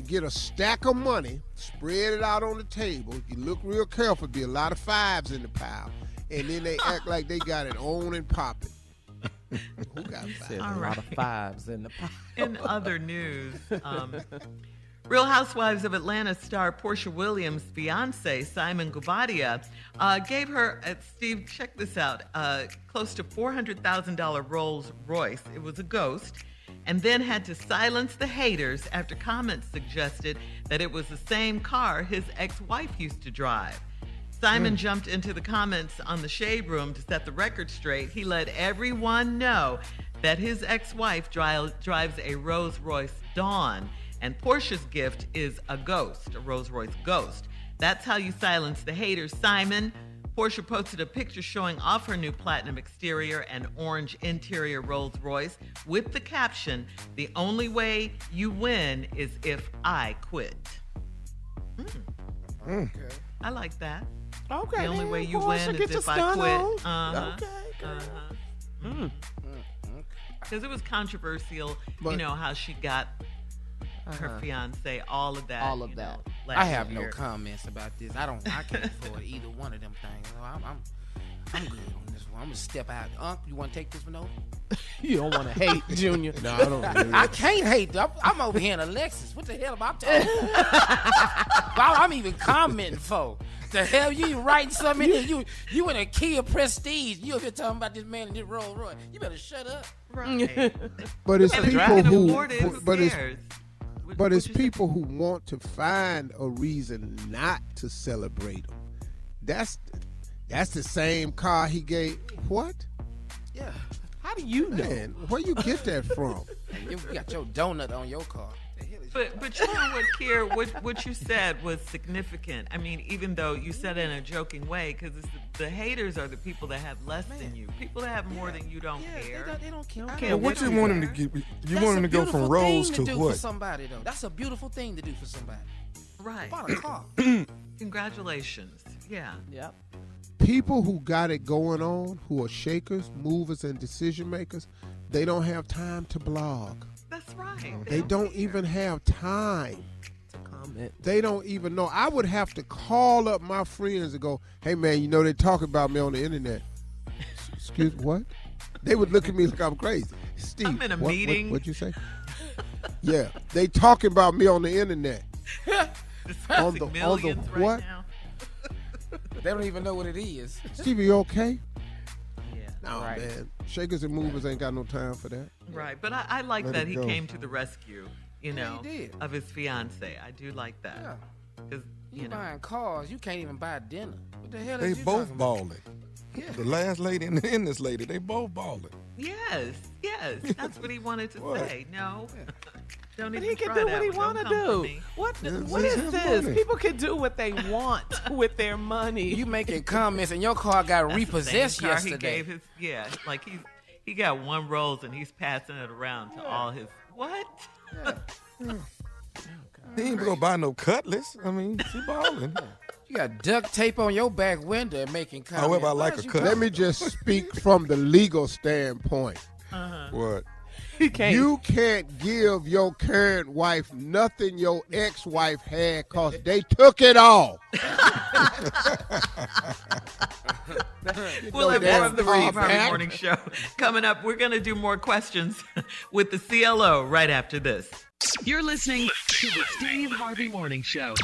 [SPEAKER 5] get a stack of money, spread it out on the table. If you look real careful, be a lot of fives in the pile. And then they act like they got it on and popping. Who got fives?
[SPEAKER 2] A lot of fives in the pile.
[SPEAKER 7] In other news, um, Real Housewives of Atlanta star Porsha Williams' fiance, Simon Guobadia, uh, gave her, uh, Steve, check this out, uh, close to $400,000 Rolls Royce. It was a ghost and then had to silence the haters after comments suggested that it was the same car his ex wife used to drive. Simon mm. jumped into the comments on the Shade Room to set the record straight. He let everyone know that his ex wife dri- drives a Rolls Royce Dawn, and Porsha's gift is a ghost, a Rolls Royce ghost. That's how you silence the haters, Simon. Porsha posted a picture showing off her new platinum exterior and orange interior Rolls Royce with the caption, The only way you win is if I quit. Mm. Okay. I like that.
[SPEAKER 2] Okay.
[SPEAKER 7] The only way you
[SPEAKER 2] Porsha,
[SPEAKER 7] win is if I quit.
[SPEAKER 2] Uh-huh. Okay. Uh-huh.
[SPEAKER 7] Mm. Because it was controversial, but, you know, how she got uh-huh. her fiance, all of that.
[SPEAKER 8] All of that.
[SPEAKER 7] Know,
[SPEAKER 8] I have year. no comments about this. I don't. I can't afford either one of them things. I'm, I'm I'm good on this one. I'm gonna step out. Unc, you want to take this one over?
[SPEAKER 2] you don't want to hate Junior.
[SPEAKER 5] No, I don't.
[SPEAKER 8] I can't hate. I'm, I'm over here in Alexis. What the hell am I talking? about? I'm even commenting for. The hell you writing something? in? You you in a key of Prestige? You over here talking about this man in this Rolls Royce? You better shut up.
[SPEAKER 7] Right.
[SPEAKER 5] But it's
[SPEAKER 7] And the
[SPEAKER 5] people
[SPEAKER 7] Dragon
[SPEAKER 5] who,
[SPEAKER 7] Award is, who
[SPEAKER 5] but it's but it's people who want to find a reason not to celebrate them. That's that's the same car he gave. What?
[SPEAKER 8] Yeah.
[SPEAKER 2] How do you know?
[SPEAKER 5] Man, where you get that from?
[SPEAKER 8] You got your donut on your car.
[SPEAKER 7] But but you know what, Kier, what what you said was significant. I mean, even though you said it in a joking way, because the, the haters are the people that have less than you. People that have more than you don't care.
[SPEAKER 8] They don't, they don't care. I
[SPEAKER 7] care
[SPEAKER 9] what
[SPEAKER 8] they
[SPEAKER 9] you
[SPEAKER 8] don't
[SPEAKER 9] want him
[SPEAKER 8] care.
[SPEAKER 9] to get? You
[SPEAKER 8] That's
[SPEAKER 9] want him
[SPEAKER 8] a
[SPEAKER 9] to go from
[SPEAKER 8] beautiful
[SPEAKER 9] rose
[SPEAKER 8] thing
[SPEAKER 9] to
[SPEAKER 8] do
[SPEAKER 9] what?
[SPEAKER 8] For somebody though, that's a beautiful thing to do for somebody.
[SPEAKER 7] Right.
[SPEAKER 8] Bought a car.
[SPEAKER 7] Congratulations. Yeah.
[SPEAKER 2] Yep.
[SPEAKER 5] People who got it going on, who are shakers, movers, and decision makers, they don't have time to blog.
[SPEAKER 7] That's right.
[SPEAKER 5] They don't even have time.
[SPEAKER 2] To comment.
[SPEAKER 5] They don't even know. I would have to call up my friends and go, "Hey man, you know they talk about me on the internet." Excuse what? They would look at me like I'm crazy. Steve,
[SPEAKER 7] I'm in a
[SPEAKER 5] what, what-
[SPEAKER 7] meeting.
[SPEAKER 5] What'd you say? yeah, they talking about me on the internet. on the on the
[SPEAKER 7] millions right
[SPEAKER 5] what?
[SPEAKER 7] now.
[SPEAKER 8] They don't even know what it is.
[SPEAKER 5] Stevie, you okay?
[SPEAKER 7] Yeah.
[SPEAKER 5] No,
[SPEAKER 8] Right.
[SPEAKER 5] man. Shakers and movers ain't got no time for that.
[SPEAKER 7] Right. But I, I like
[SPEAKER 5] Let
[SPEAKER 7] that he
[SPEAKER 5] go.
[SPEAKER 7] came to the rescue, you know,
[SPEAKER 8] he did.
[SPEAKER 7] of his fiance. I do like that.
[SPEAKER 8] Yeah.
[SPEAKER 7] 'Cause,
[SPEAKER 8] You,
[SPEAKER 7] you know.
[SPEAKER 8] buying cars, you can't even buy dinner. What the hell
[SPEAKER 9] They
[SPEAKER 8] is you
[SPEAKER 9] both
[SPEAKER 8] talking about?
[SPEAKER 9] balling. The last lady and, and this lady, they both balling.
[SPEAKER 7] Yes, yes. That's what he wanted to say. No. Don't
[SPEAKER 2] But
[SPEAKER 7] even
[SPEAKER 2] he can do what he want to do. What what
[SPEAKER 9] is
[SPEAKER 2] is this?
[SPEAKER 9] money.
[SPEAKER 2] People can do what they want with their money.
[SPEAKER 8] You making comments and your car got
[SPEAKER 7] That's
[SPEAKER 8] repossessed
[SPEAKER 7] same car
[SPEAKER 8] yesterday.
[SPEAKER 7] He gave his yeah, like he's he got one rose and he's passing it around to all his what? Hmm.
[SPEAKER 9] Oh, he ain't gonna buy no cutlass. I mean, she balling.
[SPEAKER 8] You got duct tape on your back window and making comments.
[SPEAKER 9] However, I like a cut.
[SPEAKER 5] Let me just speak from the legal standpoint. Uh-huh.
[SPEAKER 9] What?
[SPEAKER 2] He can't.
[SPEAKER 5] You can't give your current wife nothing your ex-wife had cause they took it all.
[SPEAKER 7] We'll
[SPEAKER 5] know
[SPEAKER 7] have more of the
[SPEAKER 5] car
[SPEAKER 7] Steve Harvey
[SPEAKER 5] back.
[SPEAKER 7] Morning Show coming up. We're going to do more questions with the CLO right after this.
[SPEAKER 6] You're listening to the Steve Harvey Morning Show.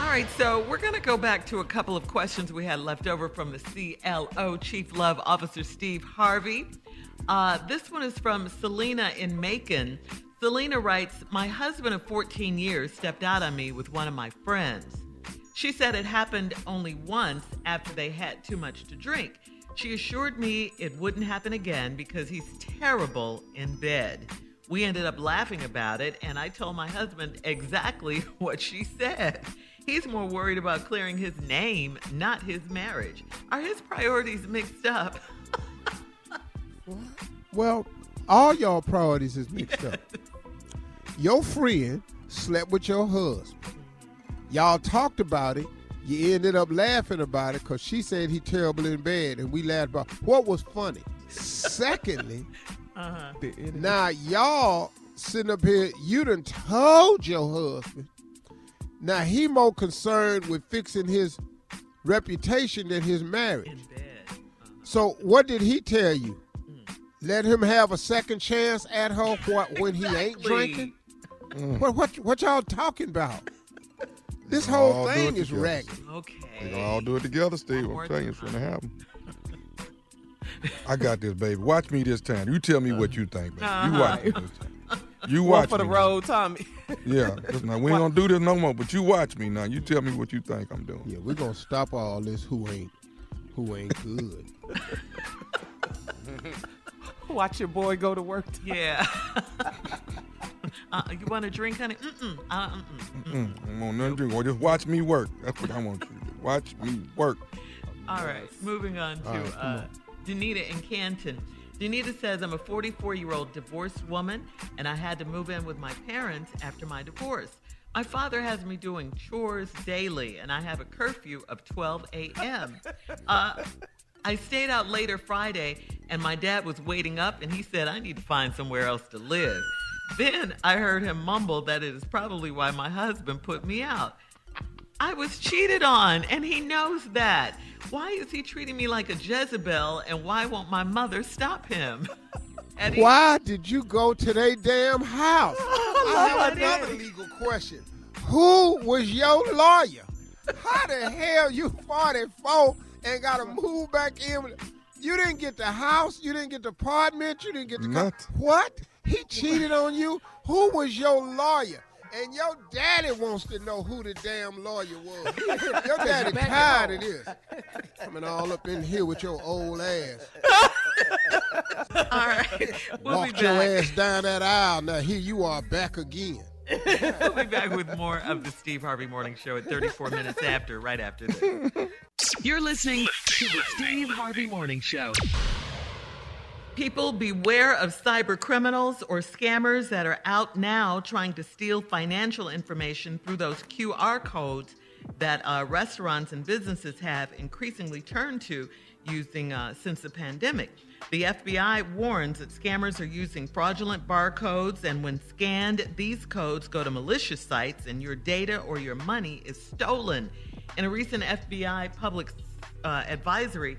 [SPEAKER 7] All right, so we're going to go back to a couple of questions we had left over from the CLO Chief Love Officer Steve Harvey. Uh, this one is from Selena in Macon. Selena writes, My husband of 14 years stepped out on me with one of my friends. She said it happened only once after they had too much to drink. She assured me it wouldn't happen again because he's terrible in bed. We ended up laughing about it, and I told my husband exactly what she said. He's more worried about clearing his name, not his marriage. Are his priorities mixed up?
[SPEAKER 5] Well, all y'all priorities is mixed up. Your friend slept with your husband. Y'all talked about it. You ended up laughing about it because she said he terrible in bed, and we laughed about what was funny. Secondly,
[SPEAKER 7] Uh-huh.
[SPEAKER 5] now y'all sitting up here, you done told your husband. Now he more concerned with fixing his reputation than his marriage.
[SPEAKER 7] In bed.
[SPEAKER 5] So what did he tell you? Let him have a second chance at her what, when he ain't
[SPEAKER 7] Exactly.
[SPEAKER 5] drinking? Mm. What, what what y'all talking about? This whole
[SPEAKER 9] all
[SPEAKER 5] thing is
[SPEAKER 9] together.
[SPEAKER 5] wrecked.
[SPEAKER 7] Okay.
[SPEAKER 9] We're gonna all do it together, Steve. I'm telling you, it's gonna happen. I got this, baby. Watch me this time. You tell me what you think, baby. You watch me this time. You
[SPEAKER 2] One
[SPEAKER 9] watch
[SPEAKER 2] for the
[SPEAKER 9] me.
[SPEAKER 2] road, Tommy.
[SPEAKER 9] Yeah. Listen, now, we ain't gonna do this no more, but you watch me now. You tell me what you think I'm doing.
[SPEAKER 5] Yeah, we're gonna stop all this who ain't who ain't good.
[SPEAKER 2] Watch your boy go to work.
[SPEAKER 7] Yeah. uh, you want a drink, honey? Mm-mm. Uh, mm-mm.
[SPEAKER 9] Mm, I don't want nothing to drink. Or just watch me work. That's what I want you to do. Watch me work.
[SPEAKER 7] All right, moving on to
[SPEAKER 5] All right, come
[SPEAKER 7] uh, Danita in Canton. Danita says, I'm a 44 year old divorced woman, and I had to move in with my parents after my divorce. My father has me doing chores daily, and I have a curfew of 12 a.m. Uh, I stayed out later Friday, and my dad was waiting up, and he said, I need to find somewhere else to live. Then I heard him mumble that it is probably why my husband put me out. I was cheated on, and he knows that. Why is he treating me like a Jezebel and why won't my mother stop him? Eddie?
[SPEAKER 5] Why did you go to their damn house? Oh, I have another legal question. Who was your lawyer? How the hell you 44 and got to move back in? You didn't get the house. You didn't get the apartment. You didn't get the car. What? He cheated on you? Who was your lawyer? And your daddy wants to know who the damn lawyer was. Your daddy tired of this. Coming all up in here with your old ass.
[SPEAKER 7] All right. We'll
[SPEAKER 5] Walked
[SPEAKER 7] be
[SPEAKER 5] your ass down that aisle. Now here you are back again.
[SPEAKER 7] we'll be back with more of the Steve Harvey Morning Show at 34 minutes after, right after this.
[SPEAKER 6] You're listening to the Steve Harvey Morning Show.
[SPEAKER 7] People beware of cyber criminals or scammers that are out now trying to steal financial information through those QR codes that uh, restaurants and businesses have increasingly turned to using uh, since the pandemic. The FBI warns that scammers are using fraudulent barcodes, and when scanned, these codes go to malicious sites, and your data or your money is stolen. In a recent FBI public uh, advisory,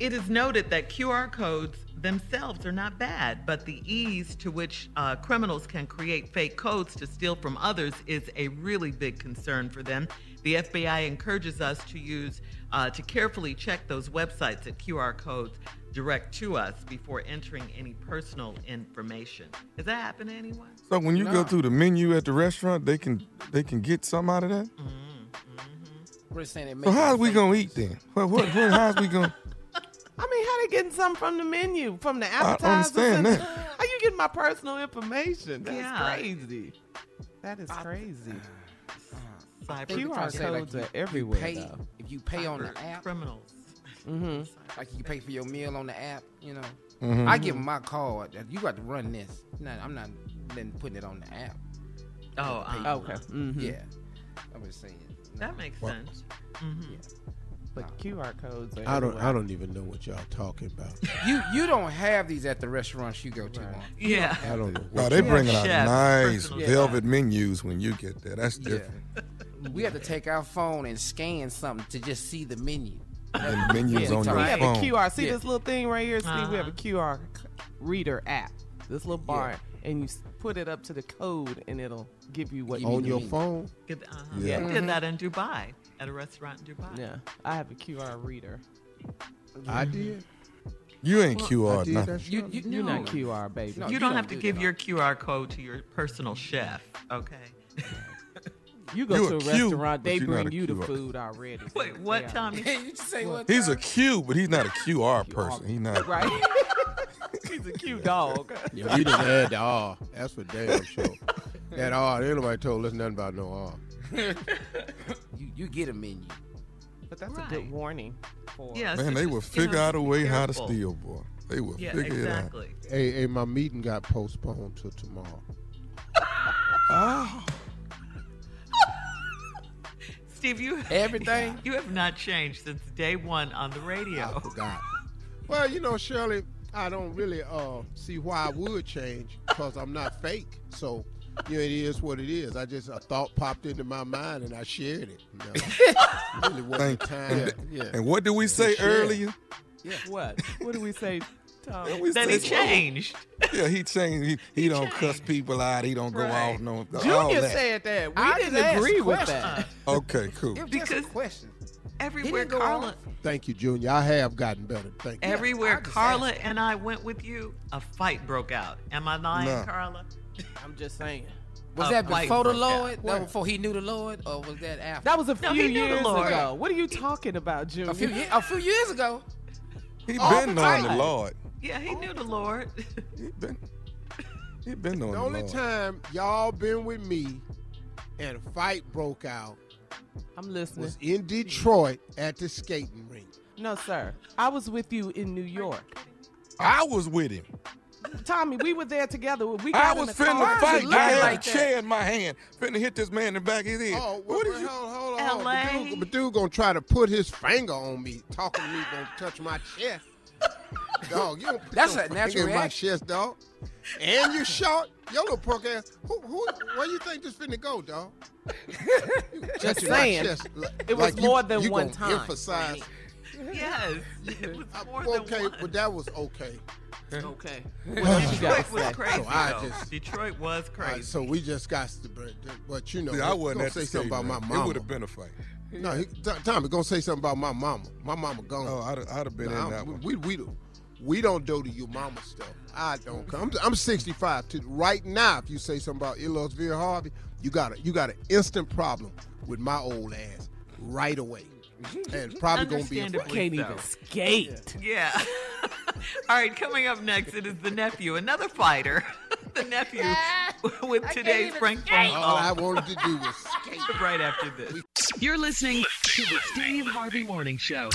[SPEAKER 7] it is noted that QR codes themselves are not bad, but the ease to which uh, criminals can create fake codes to steal from others is a really big concern for them. The FBI encourages us to use uh, to carefully check those websites that QR codes direct to us before entering any personal information. Has that happened to anyone?
[SPEAKER 9] So when you go through the menu at the restaurant, they can they can get some out of that. Mm-hmm, mm-hmm.
[SPEAKER 8] We're saying they
[SPEAKER 9] So
[SPEAKER 8] make
[SPEAKER 9] how's we gonna eat then? What what, what how's we gonna?
[SPEAKER 2] I mean, how they getting something from the menu, from the appetizers?
[SPEAKER 9] I
[SPEAKER 2] understand
[SPEAKER 9] that.
[SPEAKER 2] How you getting my personal information? That's
[SPEAKER 7] Yeah.
[SPEAKER 2] crazy. That is crazy.
[SPEAKER 7] Uh, Cyber
[SPEAKER 8] They
[SPEAKER 2] QR
[SPEAKER 8] trying to like,
[SPEAKER 2] codes
[SPEAKER 8] you-
[SPEAKER 2] are
[SPEAKER 8] you
[SPEAKER 2] everywhere,
[SPEAKER 8] pay- If you pay on the app,
[SPEAKER 7] criminals.
[SPEAKER 2] Mm-hmm.
[SPEAKER 8] like you pay for your meal on the app, you know.
[SPEAKER 9] Mhm.
[SPEAKER 8] I give them my card. You got to run this. No, I'm not then putting it on the app.
[SPEAKER 7] Oh,
[SPEAKER 8] Pay
[SPEAKER 7] uh,
[SPEAKER 2] Okay.
[SPEAKER 8] it.
[SPEAKER 2] Mhm.
[SPEAKER 8] Yeah, I was saying.
[SPEAKER 7] that makes
[SPEAKER 9] Well-
[SPEAKER 7] sense. hmm
[SPEAKER 2] But QR codes are
[SPEAKER 5] I don't.
[SPEAKER 2] everywhere.
[SPEAKER 5] I don't even know what y'all talking about.
[SPEAKER 8] You you don't have these at the restaurants you go to.
[SPEAKER 2] Right.
[SPEAKER 8] huh?
[SPEAKER 7] Yeah.
[SPEAKER 5] I don't know.
[SPEAKER 9] No, they bring out
[SPEAKER 7] chefs,
[SPEAKER 9] nice
[SPEAKER 7] personal
[SPEAKER 9] velvet menus when you get there. That's
[SPEAKER 8] Yeah.
[SPEAKER 9] different.
[SPEAKER 8] We have to take our phone and scan something to just see the menu.
[SPEAKER 9] And menus
[SPEAKER 8] Yeah,
[SPEAKER 9] on
[SPEAKER 8] we
[SPEAKER 9] your
[SPEAKER 2] We have
[SPEAKER 9] phone.
[SPEAKER 2] a QR. See
[SPEAKER 8] Yeah.
[SPEAKER 2] this little thing right here, Steve? We have a
[SPEAKER 7] Uh-huh.
[SPEAKER 2] QR reader app. This little bar, and you put it up to the code, and it'll give you what you need.
[SPEAKER 5] on
[SPEAKER 2] need.
[SPEAKER 5] your phone?
[SPEAKER 7] Good, uh-huh.
[SPEAKER 9] Yeah.
[SPEAKER 7] We did that in Dubai at a restaurant in Dubai.
[SPEAKER 2] Yeah, I have a QR reader.
[SPEAKER 5] I did.
[SPEAKER 9] You ain't
[SPEAKER 5] I
[SPEAKER 9] QR
[SPEAKER 5] did.
[SPEAKER 9] now.
[SPEAKER 5] That's
[SPEAKER 8] You,
[SPEAKER 5] right.
[SPEAKER 8] you,
[SPEAKER 2] You're
[SPEAKER 8] no.
[SPEAKER 2] not QR, baby.
[SPEAKER 8] No,
[SPEAKER 7] you,
[SPEAKER 8] you
[SPEAKER 7] don't
[SPEAKER 8] don't
[SPEAKER 7] have to
[SPEAKER 8] do
[SPEAKER 7] give your QR code to your personal chef, okay?
[SPEAKER 2] You go
[SPEAKER 9] You
[SPEAKER 2] to
[SPEAKER 9] a
[SPEAKER 2] a
[SPEAKER 9] Q,
[SPEAKER 2] restaurant, they
[SPEAKER 9] you're
[SPEAKER 2] bring you the food already.
[SPEAKER 7] Wait, what,
[SPEAKER 2] they are-
[SPEAKER 7] Tommy?
[SPEAKER 8] you just say what?
[SPEAKER 9] He's a Q, but he's not a QR person. He's not.
[SPEAKER 2] Right? He's a cute dog.
[SPEAKER 5] Yeah, we didn't add the R. That's for damn sure. That R, ain't nobody told us nothing about no R.
[SPEAKER 8] You, you get a menu.
[SPEAKER 2] But that's a good warning for.
[SPEAKER 7] Yeah,
[SPEAKER 9] Man,
[SPEAKER 7] so
[SPEAKER 9] they
[SPEAKER 7] just,
[SPEAKER 9] will
[SPEAKER 7] you
[SPEAKER 9] figure
[SPEAKER 7] know,
[SPEAKER 9] out a
[SPEAKER 7] be
[SPEAKER 9] way how to steal, boy. They will
[SPEAKER 7] Yeah,
[SPEAKER 9] figure
[SPEAKER 7] exactly.
[SPEAKER 5] Hey, hey, my meeting got postponed till tomorrow.
[SPEAKER 9] Oh,
[SPEAKER 7] Steve, you
[SPEAKER 8] Everything?
[SPEAKER 7] you have not changed since day one on the
[SPEAKER 5] I
[SPEAKER 7] radio.
[SPEAKER 5] forgot. Well, you know, Shirley, I don't really uh, see why I would change because I'm not fake. So, you know, it is what it is. I just a thought popped into my mind and I shared it. You know. really wasn't
[SPEAKER 9] Thank-
[SPEAKER 5] time.
[SPEAKER 9] and,
[SPEAKER 5] yeah.
[SPEAKER 9] and what did we say earlier? Yeah.
[SPEAKER 2] What? What do we say, Tom?
[SPEAKER 9] We
[SPEAKER 7] Then he changed.
[SPEAKER 9] Yeah, he changed. He, he, don't cuss people out. He don't go
[SPEAKER 7] Right.
[SPEAKER 9] off no. all
[SPEAKER 2] Junior
[SPEAKER 9] that.
[SPEAKER 2] said that. We
[SPEAKER 8] I
[SPEAKER 2] didn't
[SPEAKER 8] just asked
[SPEAKER 2] agree with
[SPEAKER 8] questions.
[SPEAKER 2] that.
[SPEAKER 9] Okay, cool.
[SPEAKER 8] It was just a
[SPEAKER 7] Because-
[SPEAKER 8] question.
[SPEAKER 7] Everywhere Carla,
[SPEAKER 8] off.
[SPEAKER 5] Thank you, Junior. I have gotten better. Thank you.
[SPEAKER 7] everywhere
[SPEAKER 8] I
[SPEAKER 7] Carla
[SPEAKER 8] asked.
[SPEAKER 7] and I went with you, a fight broke out. Am I lying,
[SPEAKER 9] No.
[SPEAKER 7] Carla?
[SPEAKER 2] I'm just saying.
[SPEAKER 8] Was
[SPEAKER 7] A
[SPEAKER 8] that before the. Lord? That before he knew the Lord, or was that after?
[SPEAKER 2] That was a few
[SPEAKER 7] he knew the
[SPEAKER 2] years
[SPEAKER 7] Lord.
[SPEAKER 2] ago. What are you talking about, Junior?
[SPEAKER 8] a few a few years ago.
[SPEAKER 9] He
[SPEAKER 8] All
[SPEAKER 9] been
[SPEAKER 8] the
[SPEAKER 9] knowing the. Lord.
[SPEAKER 7] Yeah, he knew the Lord.
[SPEAKER 9] He been. He been knowing
[SPEAKER 5] The
[SPEAKER 9] the
[SPEAKER 5] only
[SPEAKER 9] Lord.
[SPEAKER 5] time y'all been with me and a fight broke out
[SPEAKER 2] I'm listening.
[SPEAKER 5] was in Detroit at the skating rink.
[SPEAKER 2] No, sir. I was with you in New York.
[SPEAKER 9] I was with him.
[SPEAKER 2] Tommy, we were there together. We
[SPEAKER 9] I
[SPEAKER 2] got in
[SPEAKER 9] was
[SPEAKER 2] the
[SPEAKER 9] finna
[SPEAKER 2] car.
[SPEAKER 9] fight.
[SPEAKER 2] Looking
[SPEAKER 9] I had
[SPEAKER 2] like
[SPEAKER 9] a
[SPEAKER 2] that.
[SPEAKER 9] chair in my hand, finna hit this man in the back of his head.
[SPEAKER 5] Oh,
[SPEAKER 9] what
[SPEAKER 5] what
[SPEAKER 9] is you?
[SPEAKER 5] Hold on, hold on. hold.
[SPEAKER 7] LA.
[SPEAKER 5] But dude, but dude gonna try to put his finger on me, talking to me, gonna touch my chest. Dog, you don't put
[SPEAKER 8] That's
[SPEAKER 5] your
[SPEAKER 8] a natural
[SPEAKER 5] finger in my
[SPEAKER 8] reaction.
[SPEAKER 5] chest, dog. And you short, your little punk ass. Who, who, where you think this finna go, dog? You
[SPEAKER 2] Just
[SPEAKER 5] touching my
[SPEAKER 2] saying.
[SPEAKER 5] chest like-
[SPEAKER 2] It was
[SPEAKER 5] like you-
[SPEAKER 2] more than
[SPEAKER 5] you
[SPEAKER 2] one
[SPEAKER 5] gonna
[SPEAKER 2] time for
[SPEAKER 5] Emphasize.
[SPEAKER 7] Yes, it was more
[SPEAKER 5] okay,
[SPEAKER 7] than one.
[SPEAKER 5] but that was okay.
[SPEAKER 2] Okay.
[SPEAKER 7] Detroit was crazy.
[SPEAKER 5] So I
[SPEAKER 7] though.
[SPEAKER 5] just-
[SPEAKER 7] Detroit was
[SPEAKER 5] All right,
[SPEAKER 7] crazy.
[SPEAKER 5] so we just got to, but, but you know,
[SPEAKER 9] See, I
[SPEAKER 5] he
[SPEAKER 9] wasn't
[SPEAKER 5] gonna
[SPEAKER 9] at the
[SPEAKER 5] say something
[SPEAKER 9] skate,
[SPEAKER 5] about my
[SPEAKER 9] man.
[SPEAKER 5] mama.
[SPEAKER 9] It would have been a fight.
[SPEAKER 5] No, he, T- Tommy gonna say something about my mama. My mama gone.
[SPEAKER 9] Oh, I'd, I'd have been
[SPEAKER 5] Nah,
[SPEAKER 9] in that one.
[SPEAKER 5] we, we, we, we don't do to your mama stuff. I don't. I'm, I'm 65. To right now, if you say something about Eloise Vera Harvey, you got a, you got an instant problem with my old ass right away, and probably gonna be a
[SPEAKER 7] Understandably
[SPEAKER 5] fight.
[SPEAKER 2] Can't even skate.
[SPEAKER 7] Yeah. All right, coming up next, it is the nephew, another fighter. the nephew with today's Frank phone
[SPEAKER 5] All I wanted to do was skate.
[SPEAKER 7] Right after this.
[SPEAKER 6] You're listening to the Steve Harvey Morning Show.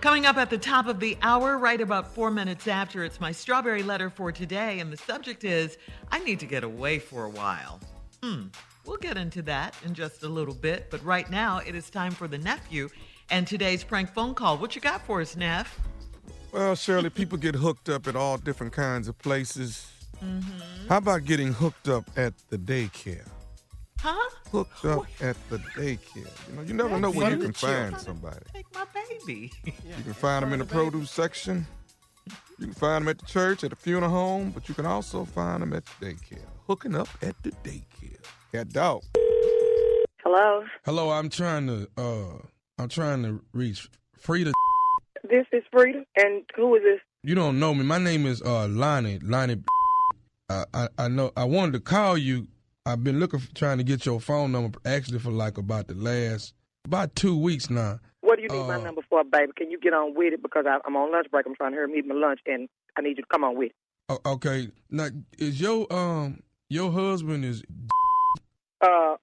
[SPEAKER 7] Coming up at the top of the hour, right about four minutes after, it's my strawberry letter for today, and the subject is I need to get away for a while. Hmm, we'll get into that in just a little bit, but right now it is time for the nephew and today's prank phone call. What you got for us, Neff?
[SPEAKER 9] Well, Shirley, people get hooked up at all different kinds of places.
[SPEAKER 7] Mm-hmm.
[SPEAKER 9] How about getting hooked up at the daycare?
[SPEAKER 7] Huh?
[SPEAKER 9] Hooked up at the daycare. You know, you never know where you can find somebody.
[SPEAKER 7] Take my baby.
[SPEAKER 9] You can find them in the produce section. You can find them at the church, at the funeral home, but you can also find them at the daycare. Hooking up at the daycare. Cat dog.
[SPEAKER 13] Hello,
[SPEAKER 14] Hello, I'm trying to uh I'm trying to reach Frida.
[SPEAKER 13] this is Frida, and who is this?
[SPEAKER 14] You don't know me. My name is uh Lonnie. Lonnie I, I I know I wanted to call you. I've been looking for trying to get your phone number actually for like about the last about two weeks now.
[SPEAKER 13] What do you need my
[SPEAKER 14] Uh,
[SPEAKER 13] number for, baby? Can you get on with it because I, I'm on lunch break. I'm trying to hurry me eat my lunch, and I need you to come on with it.
[SPEAKER 14] Okay. Now is your um your husband is
[SPEAKER 13] Uh,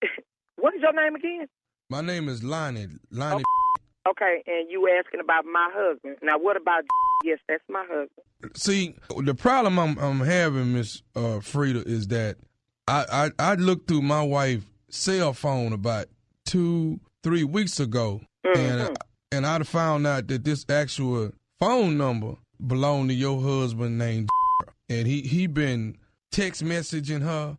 [SPEAKER 13] what is your name again?
[SPEAKER 14] my name is Lonnie. Lonnie
[SPEAKER 13] Okay, and you asking about my husband. Now, what about? Yes, that's my husband.
[SPEAKER 14] See, the problem I'm I'm having, Miss uh, Frida, is that I, I I looked through my wife's cell phone about two three weeks ago, and and I'd found out that this actual phone number belonged to your husband named, and he he been text messaging her.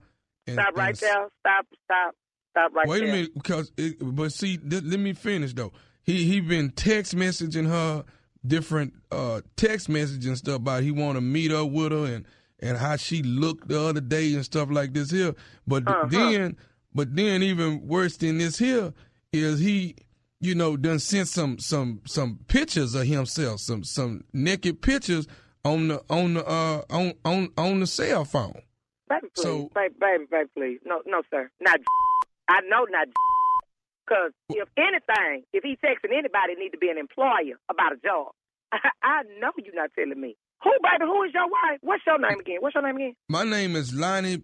[SPEAKER 14] And,
[SPEAKER 13] Stop right
[SPEAKER 14] and-
[SPEAKER 13] there. Stop. Stop. Stop right
[SPEAKER 14] Wait
[SPEAKER 13] there.
[SPEAKER 14] Wait a minute, because it, but see, th- let me finish though. He he been text messaging her different uh text messages and stuff about he want to meet up with her and and how she looked the other day and stuff like this here. But
[SPEAKER 13] Uh-huh.
[SPEAKER 14] then, but then even worse than this here is he, you know, done sent some some some pictures of himself, some some naked pictures on the on the uh on on on the cell phone.
[SPEAKER 13] Baby, please.
[SPEAKER 14] So-
[SPEAKER 13] baby, baby, baby, please. No, no, sir. Not. I know not. Because if anything, if he texting anybody, it need to be an employer about a job. I know you're not telling me. Who, baby? Who is your wife? What's your name again? What's your name again?
[SPEAKER 14] My name is Lonnie,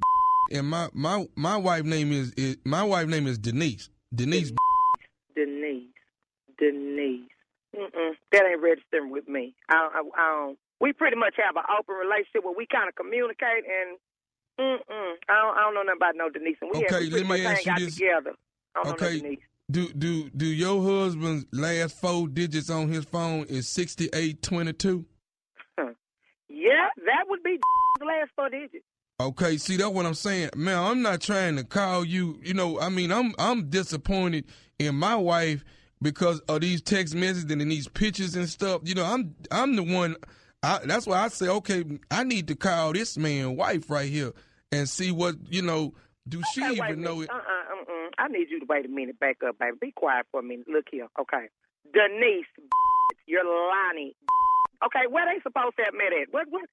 [SPEAKER 14] and my my my wife name is, is my wife name is Denise. Denise.
[SPEAKER 13] Denise. Denise. Mm-mm. That ain't registering with me. I, I, I don't. We pretty much have an open relationship where we kind of communicate, and mm-mm. I don't, I don't know nothing about no Denise. And we have,
[SPEAKER 14] Okay,
[SPEAKER 13] we
[SPEAKER 14] let me ask you this.
[SPEAKER 13] together. I don't no
[SPEAKER 14] Okay,
[SPEAKER 13] Denise.
[SPEAKER 14] do do do your husband's last four digits on his phone is sixty eight twenty two?
[SPEAKER 13] Yeah, that would be the last four digits.
[SPEAKER 14] Okay, see that's what I'm saying, man. I'm not trying to call you. You know, I mean, I'm I'm disappointed in my wife because of these text messages and these pictures and stuff. You know, I'm I'm the one. I, that's why I say, okay, I need to call this man wife right here and see what you know. Do she
[SPEAKER 13] Hey,
[SPEAKER 14] even know it?
[SPEAKER 13] Uh-uh, uh-uh. I need you to wait a minute. Back up, baby. Be quiet for a minute. Look here, okay? Denise, you're Lonnie. Okay, where they supposed to have met at? What? What?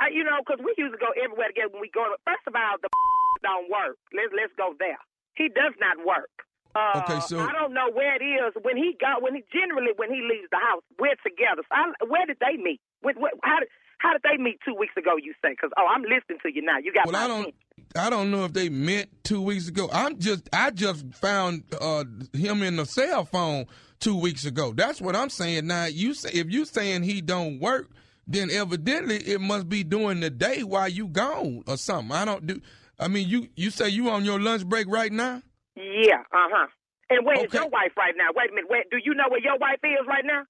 [SPEAKER 13] I, you know, 'cause we used to go everywhere together when we go. To, first of all, the don't work. Let's let's go there. He does not work. Uh,
[SPEAKER 14] Okay, so-
[SPEAKER 13] I don't know where it is when he got when he generally when he leaves the house. We're together. So I, where did they meet? What, what, how did how did they meet two weeks ago? You say? Because oh, I'm listening to you now. You got
[SPEAKER 14] Well,
[SPEAKER 13] my
[SPEAKER 14] I don't. I don't know if they met two weeks ago. I'm just. I just found uh, him in the cell phone two weeks ago. That's what I'm saying. Now you say if you saying he don't work, then evidently it must be during the day while you gone or something. I don't do. I mean, you you say you on your lunch break right now?
[SPEAKER 13] Yeah, uh huh. And where is
[SPEAKER 14] Okay.
[SPEAKER 13] your wife right now? Wait a minute. Where, do you know where your wife is right now?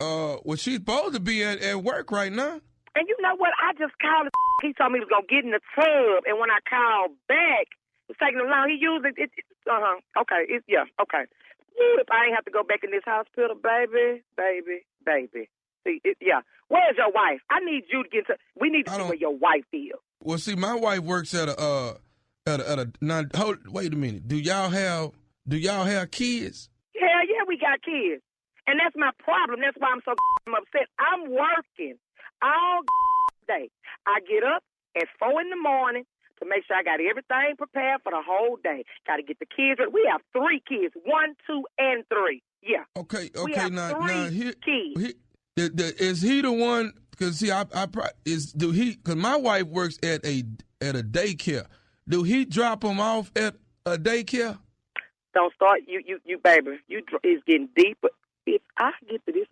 [SPEAKER 14] Uh, well, she's supposed to be at, at work right now.
[SPEAKER 13] And you know what? I just called. him. He told me he was gonna get in the tub, and when I called back, it was taking him long. He used it. it uh huh. Okay. It, yeah. Okay. If I ain't have to go back in this hospital, baby, baby, baby. See, it, yeah. Where's your wife? I need you to get to. We need to see where your wife is.
[SPEAKER 14] Well, see, my wife works at a uh at a, at a now, hold, wait a minute. Do y'all have do y'all have kids?
[SPEAKER 13] Hell yeah, we got kids, and that's my problem. That's why I'm so upset. I'm working all day. I get up at four in the morning to make sure I got everything prepared for the whole day. Got to get the kids. ready. We have three kids: one, two, and three. Yeah.
[SPEAKER 14] Okay, okay. Now,
[SPEAKER 13] three
[SPEAKER 14] now, he,
[SPEAKER 13] kids.
[SPEAKER 14] he, the, the, is he the one? Because see, I, I is do he? Because my wife works at a at a daycare. Do he drop them off at a daycare?
[SPEAKER 13] Don't start you you you baby. You it's getting deeper. If I get to this,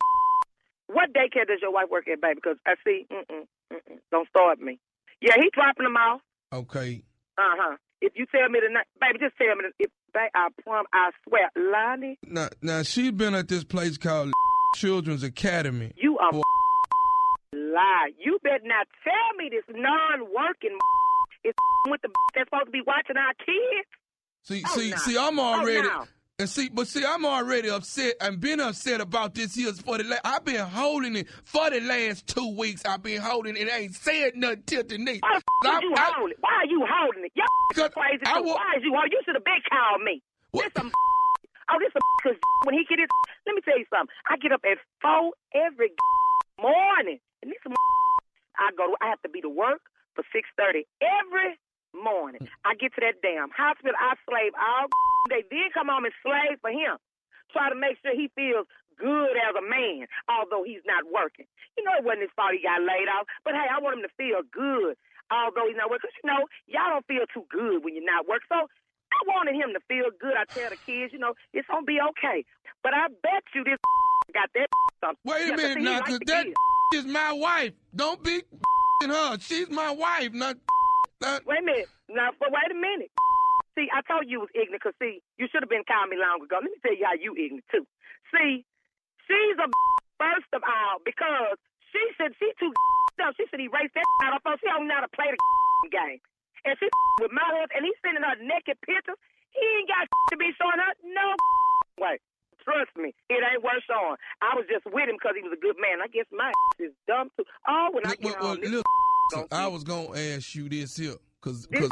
[SPEAKER 13] what daycare does your wife work at, baby? Because I see. Mm-mm, mm-mm, don't start me. Yeah, he dropping them off.
[SPEAKER 14] Okay.
[SPEAKER 13] Uh huh. If you tell me tonight, baby, just tell me. the- If ba- I prom, I swear, Lonnie,
[SPEAKER 14] Now, now she's been at this place called Children's Academy.
[SPEAKER 13] you are lie. You better not tell me this non-working is with the that's supposed to be watching our kids.
[SPEAKER 14] See,
[SPEAKER 13] Oh,
[SPEAKER 14] see,
[SPEAKER 13] no.
[SPEAKER 14] see, I'm
[SPEAKER 13] Oh,
[SPEAKER 14] already.
[SPEAKER 13] no.
[SPEAKER 14] And see, but see, I'm already upset. and been upset about this here for the. last. I've been holding it for the last two weeks. I've been holding it. Ain't said nothing till tonight.
[SPEAKER 13] Why the f-
[SPEAKER 14] I-
[SPEAKER 13] you
[SPEAKER 14] I-
[SPEAKER 13] holding it? Why are you holding it? Y'all crazy.
[SPEAKER 14] I wa-
[SPEAKER 13] Why is you holding? You should have been called me. This some oh, this some because when he get his. Let me tell you something. I get up at four every morning, and this some I go. To, I have to be to work for six thirty every morning. I get to that damn hospital. I slave all day. Then come home and slave for him. Try to make sure he feels good as a man, although he's not working. You know, it wasn't his fault he got laid off, but hey, I want him to feel good, although he's not working. Because, you know, y'all don't feel too good when you're not working. So I wanted him to feel good. I tell the kids, you know, it's gonna be okay. But I bet you this got that something.
[SPEAKER 14] Wait a minute now, because that is my wife. Don't be in her. She's my wife, not. Not
[SPEAKER 13] Wait a minute. Now, but wait a minute. See, I told you was ignorant because, see, you should have been calling me long ago. Let me tell you how you ignorant, too. See, she's a first of all because she said she too dumb. She said he erase that out of her. She don't know how to play the game. And she with my husband, and he's sending her naked pictures. He ain't got to be showing her no way. Trust me, it ain't worth showing. I was just with him because he was a good man. I guess my is dumb too. Oh, when I get
[SPEAKER 14] well,
[SPEAKER 13] home, this
[SPEAKER 14] I was gonna ask you this here, cause,
[SPEAKER 13] This
[SPEAKER 14] 'cause-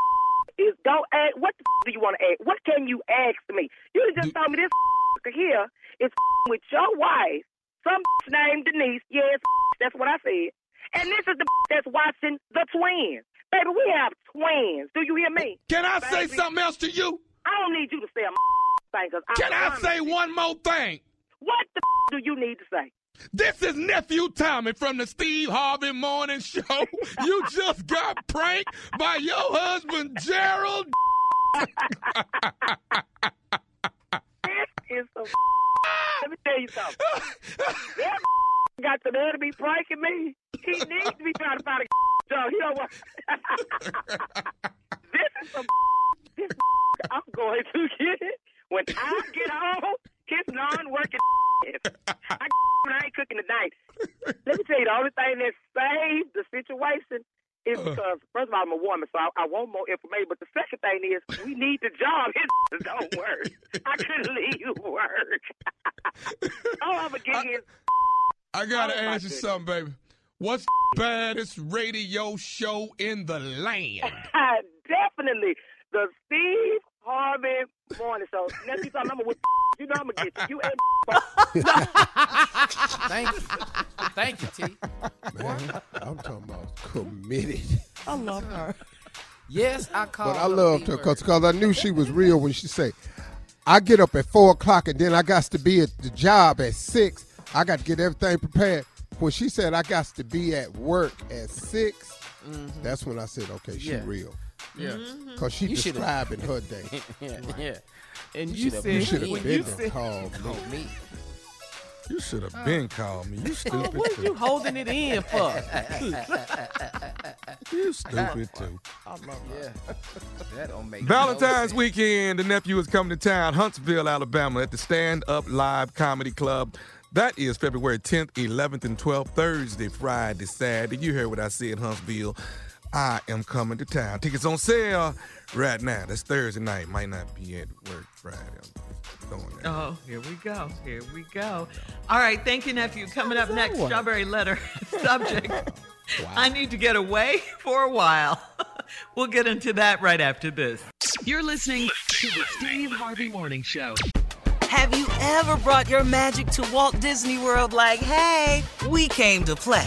[SPEAKER 13] is don't ask. What the do you want to ask? What can you ask me? You just told me this here is with your wife, some named Denise. Yes, that's what I said. And this is the that's watching the twins. Baby, we have twins. Do you hear me?
[SPEAKER 14] Can I say something else to you?
[SPEAKER 13] I don't need you to say a thing. Cause
[SPEAKER 14] Can I say
[SPEAKER 13] you.
[SPEAKER 14] one more thing?
[SPEAKER 13] What the do you need to say?
[SPEAKER 14] This is nephew Tommy from the Steve Harvey Morning Show. You just got pranked by your husband Gerald.
[SPEAKER 13] This is some. Let me tell you something. That got the nerve to be pranking me. He needs to be trying to find a job. He don't this is some. This I'm going to get it when I get home. His non-working. I, I ain't cooking tonight. Let me tell you, the only thing that saved the situation is uh. because, first of all, I'm a woman, so I, I want more information. But the second thing is, we need the job. His don't work. I couldn't leave work. oh, I'm gonna get his.
[SPEAKER 14] I gotta
[SPEAKER 13] Oh,
[SPEAKER 14] ask you
[SPEAKER 13] goodness.
[SPEAKER 14] something, baby. What's the baddest radio show in the land?
[SPEAKER 13] Definitely the Steve Harvey Morning Show. Next time I'm gonna with you know I'm gonna get you. You ain't
[SPEAKER 8] Thank you. Thank you, T.
[SPEAKER 5] Man, I'm talking about committed.
[SPEAKER 2] I love her.
[SPEAKER 8] Yes, I call
[SPEAKER 5] But I loved her
[SPEAKER 8] B-word.
[SPEAKER 5] because I knew she was real when she said, I get up at 4 o'clock and then I got to be at the job at 6. I got to get everything prepared. When she said I got to be at work at 6, mm-hmm. that's when I said, okay, she
[SPEAKER 8] Yeah.
[SPEAKER 5] real.
[SPEAKER 8] Yeah. Mm-hmm.
[SPEAKER 5] Because she
[SPEAKER 8] You should've-
[SPEAKER 5] describing her day.
[SPEAKER 8] yeah, yeah.
[SPEAKER 2] And
[SPEAKER 8] You
[SPEAKER 2] you,
[SPEAKER 8] should've
[SPEAKER 2] said
[SPEAKER 5] You should
[SPEAKER 8] been
[SPEAKER 5] have
[SPEAKER 2] when you
[SPEAKER 5] there
[SPEAKER 2] said,
[SPEAKER 5] called me.
[SPEAKER 8] me.
[SPEAKER 9] You should have oh. been called me. You stupid
[SPEAKER 2] what are you
[SPEAKER 9] too.
[SPEAKER 2] holding it in for?
[SPEAKER 9] You stupid too.
[SPEAKER 2] I love.
[SPEAKER 8] Yeah. That don't make
[SPEAKER 15] Valentine's
[SPEAKER 8] no sense.
[SPEAKER 15] weekend, the nephew is coming to town, Huntsville, Alabama, at the Stand Up Live Comedy Club. That is February 10th, 11th, and 12th, Thursday, Friday, Saturday. You heard what I said, Huntsville.
[SPEAKER 9] I am coming to town. Tickets on sale right now. That's Thursday night. Might not be at work Friday. I'm going there.
[SPEAKER 7] Oh, here we go. Here we go. All right. Thank you, nephew. Coming up next,
[SPEAKER 9] one?
[SPEAKER 7] strawberry letter subject. I need to get away for a while. we'll get into that right after this.
[SPEAKER 6] You're listening to the Steve Harvey Morning Show.
[SPEAKER 12] Have you ever brought your magic to Walt Disney World like, hey, we came to play?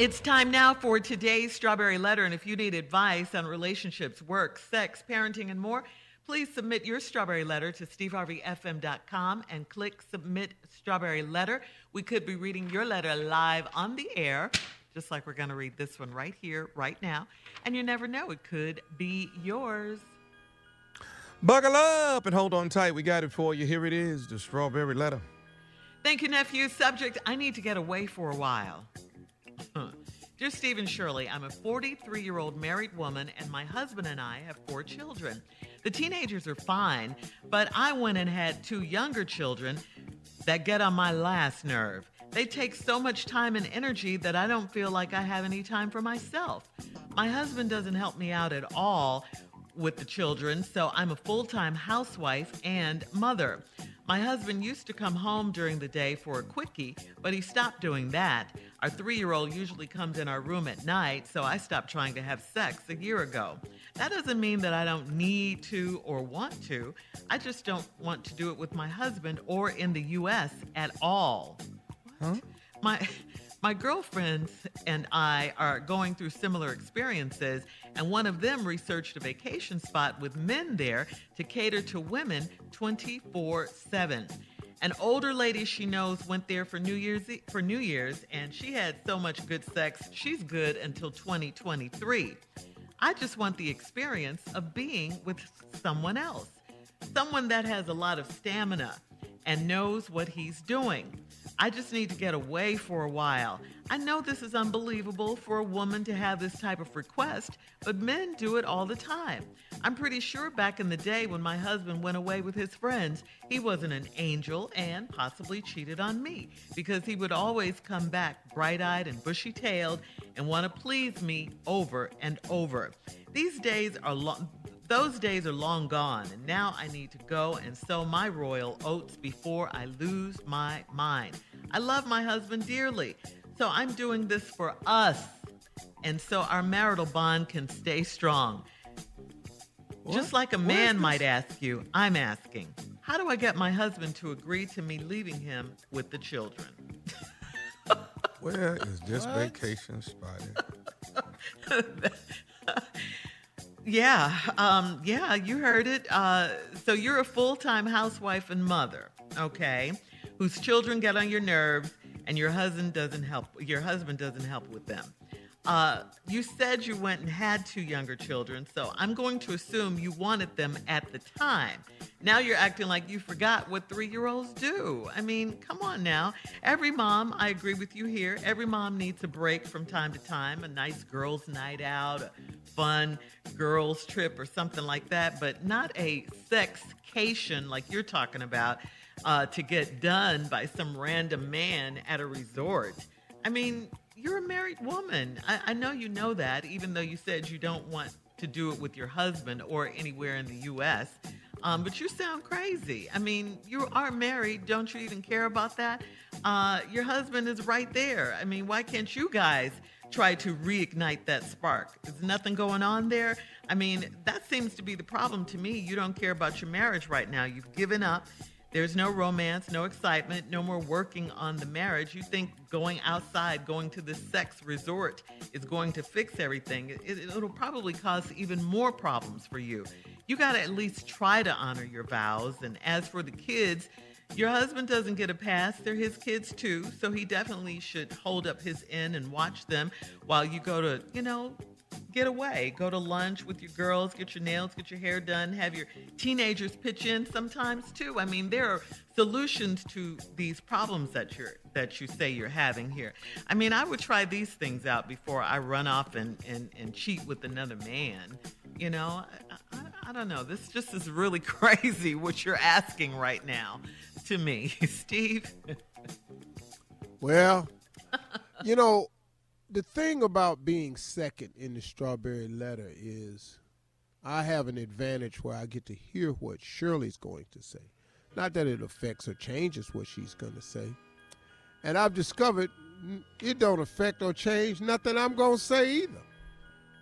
[SPEAKER 7] It's time now for today's Strawberry Letter. And if you need advice on relationships, work, sex, parenting, and more, please submit your Strawberry Letter to steveharveyfm.com and click Submit Strawberry Letter. We could be reading your letter live on the air, just like we're going to read this one right here, right now. And you never know, it could be yours.
[SPEAKER 15] Buckle up and hold on tight. We got it for you. Here it is the strawberry letter.
[SPEAKER 7] Thank you, nephew. Subject I need to get away for a while. Dear Stephen Shirley, I'm a 43 year old married woman, and my husband and I have four children. The teenagers are fine, but I went and had two younger children that get on my last nerve. They take so much time and energy that I don't feel like I have any time for myself. My husband doesn't help me out at all with the children, so I'm a full time housewife and mother. My husband used to come home during the day for a quickie, but he stopped doing that. Our three year old usually comes in our room at night, so I stopped trying to have sex a year ago. That doesn't mean that I don't need to or want to. I just don't want to do it with my husband or in the U.S. at all.
[SPEAKER 15] Huh?
[SPEAKER 7] My my girlfriends and I are going through similar experiences, and one of them researched a vacation spot with men there to cater to women 24 7. An older lady she knows went there for New Year's for New Year's, and she had so much good sex. She's good until 2023. I just want the experience of being with someone else, someone that has a lot of stamina and knows what he's doing. I just need to get away for a while. I know this is unbelievable for a woman to have this type of request, but men do it all the time. I'm pretty sure back in the day when my husband went away with his friends, he wasn't an angel and possibly cheated on me because he would always come back bright eyed and bushy tailed and want to please me over and over. These days are long. Those days are long gone, and now I need to go and sow my royal oats before I lose my mind. I love my husband dearly, so I'm doing this for us, and so our marital bond can stay strong. Just like a man might ask you, I'm asking, how do I get my husband to agree to me leaving him with the children?
[SPEAKER 9] Where is this vacation spotted?
[SPEAKER 7] Yeah, um, yeah, you heard it. Uh, so you're a full-time housewife and mother, okay, whose children get on your nerves, and your husband doesn't help. Your husband doesn't help with them. Uh, you said you went and had two younger children, so I'm going to assume you wanted them at the time. Now you're acting like you forgot what three year olds do. I mean, come on now. Every mom, I agree with you here, every mom needs a break from time to time, a nice girls' night out, a fun girls' trip, or something like that, but not a sexcation like you're talking about uh, to get done by some random man at a resort. I mean, you're a married woman. I, I know you know that, even though you said you don't want to do it with your husband or anywhere in the U.S. Um, but you sound crazy. I mean, you are married. Don't you even care about that? Uh, your husband is right there. I mean, why can't you guys try to reignite that spark? There's nothing going on there? I mean, that seems to be the problem to me. You don't care about your marriage right now. You've given up. There's no romance, no excitement, no more working on the marriage. You think going outside, going to the sex resort is going to fix everything. It, it'll probably cause even more problems for you. You got to at least try to honor your vows. And as for the kids, your husband doesn't get a pass. They're his kids too. So he definitely should hold up his end and watch them while you go to, you know, get away. Go to lunch with your girls, get your nails, get your hair done, have your teenagers pitch in sometimes too. I mean, there are solutions to these problems that you're that you say you're having here. I mean, I would try these things out before I run off and, and, and cheat with another man. You know, I, I, I don't know. This just is really crazy what you're asking right now to me, Steve.
[SPEAKER 5] Well, you know, the thing about being second in the strawberry letter is I have an advantage where I get to hear what Shirley's going to say. Not that it affects or changes what she's going to say. And I've discovered it don't affect or change nothing I'm going to say either.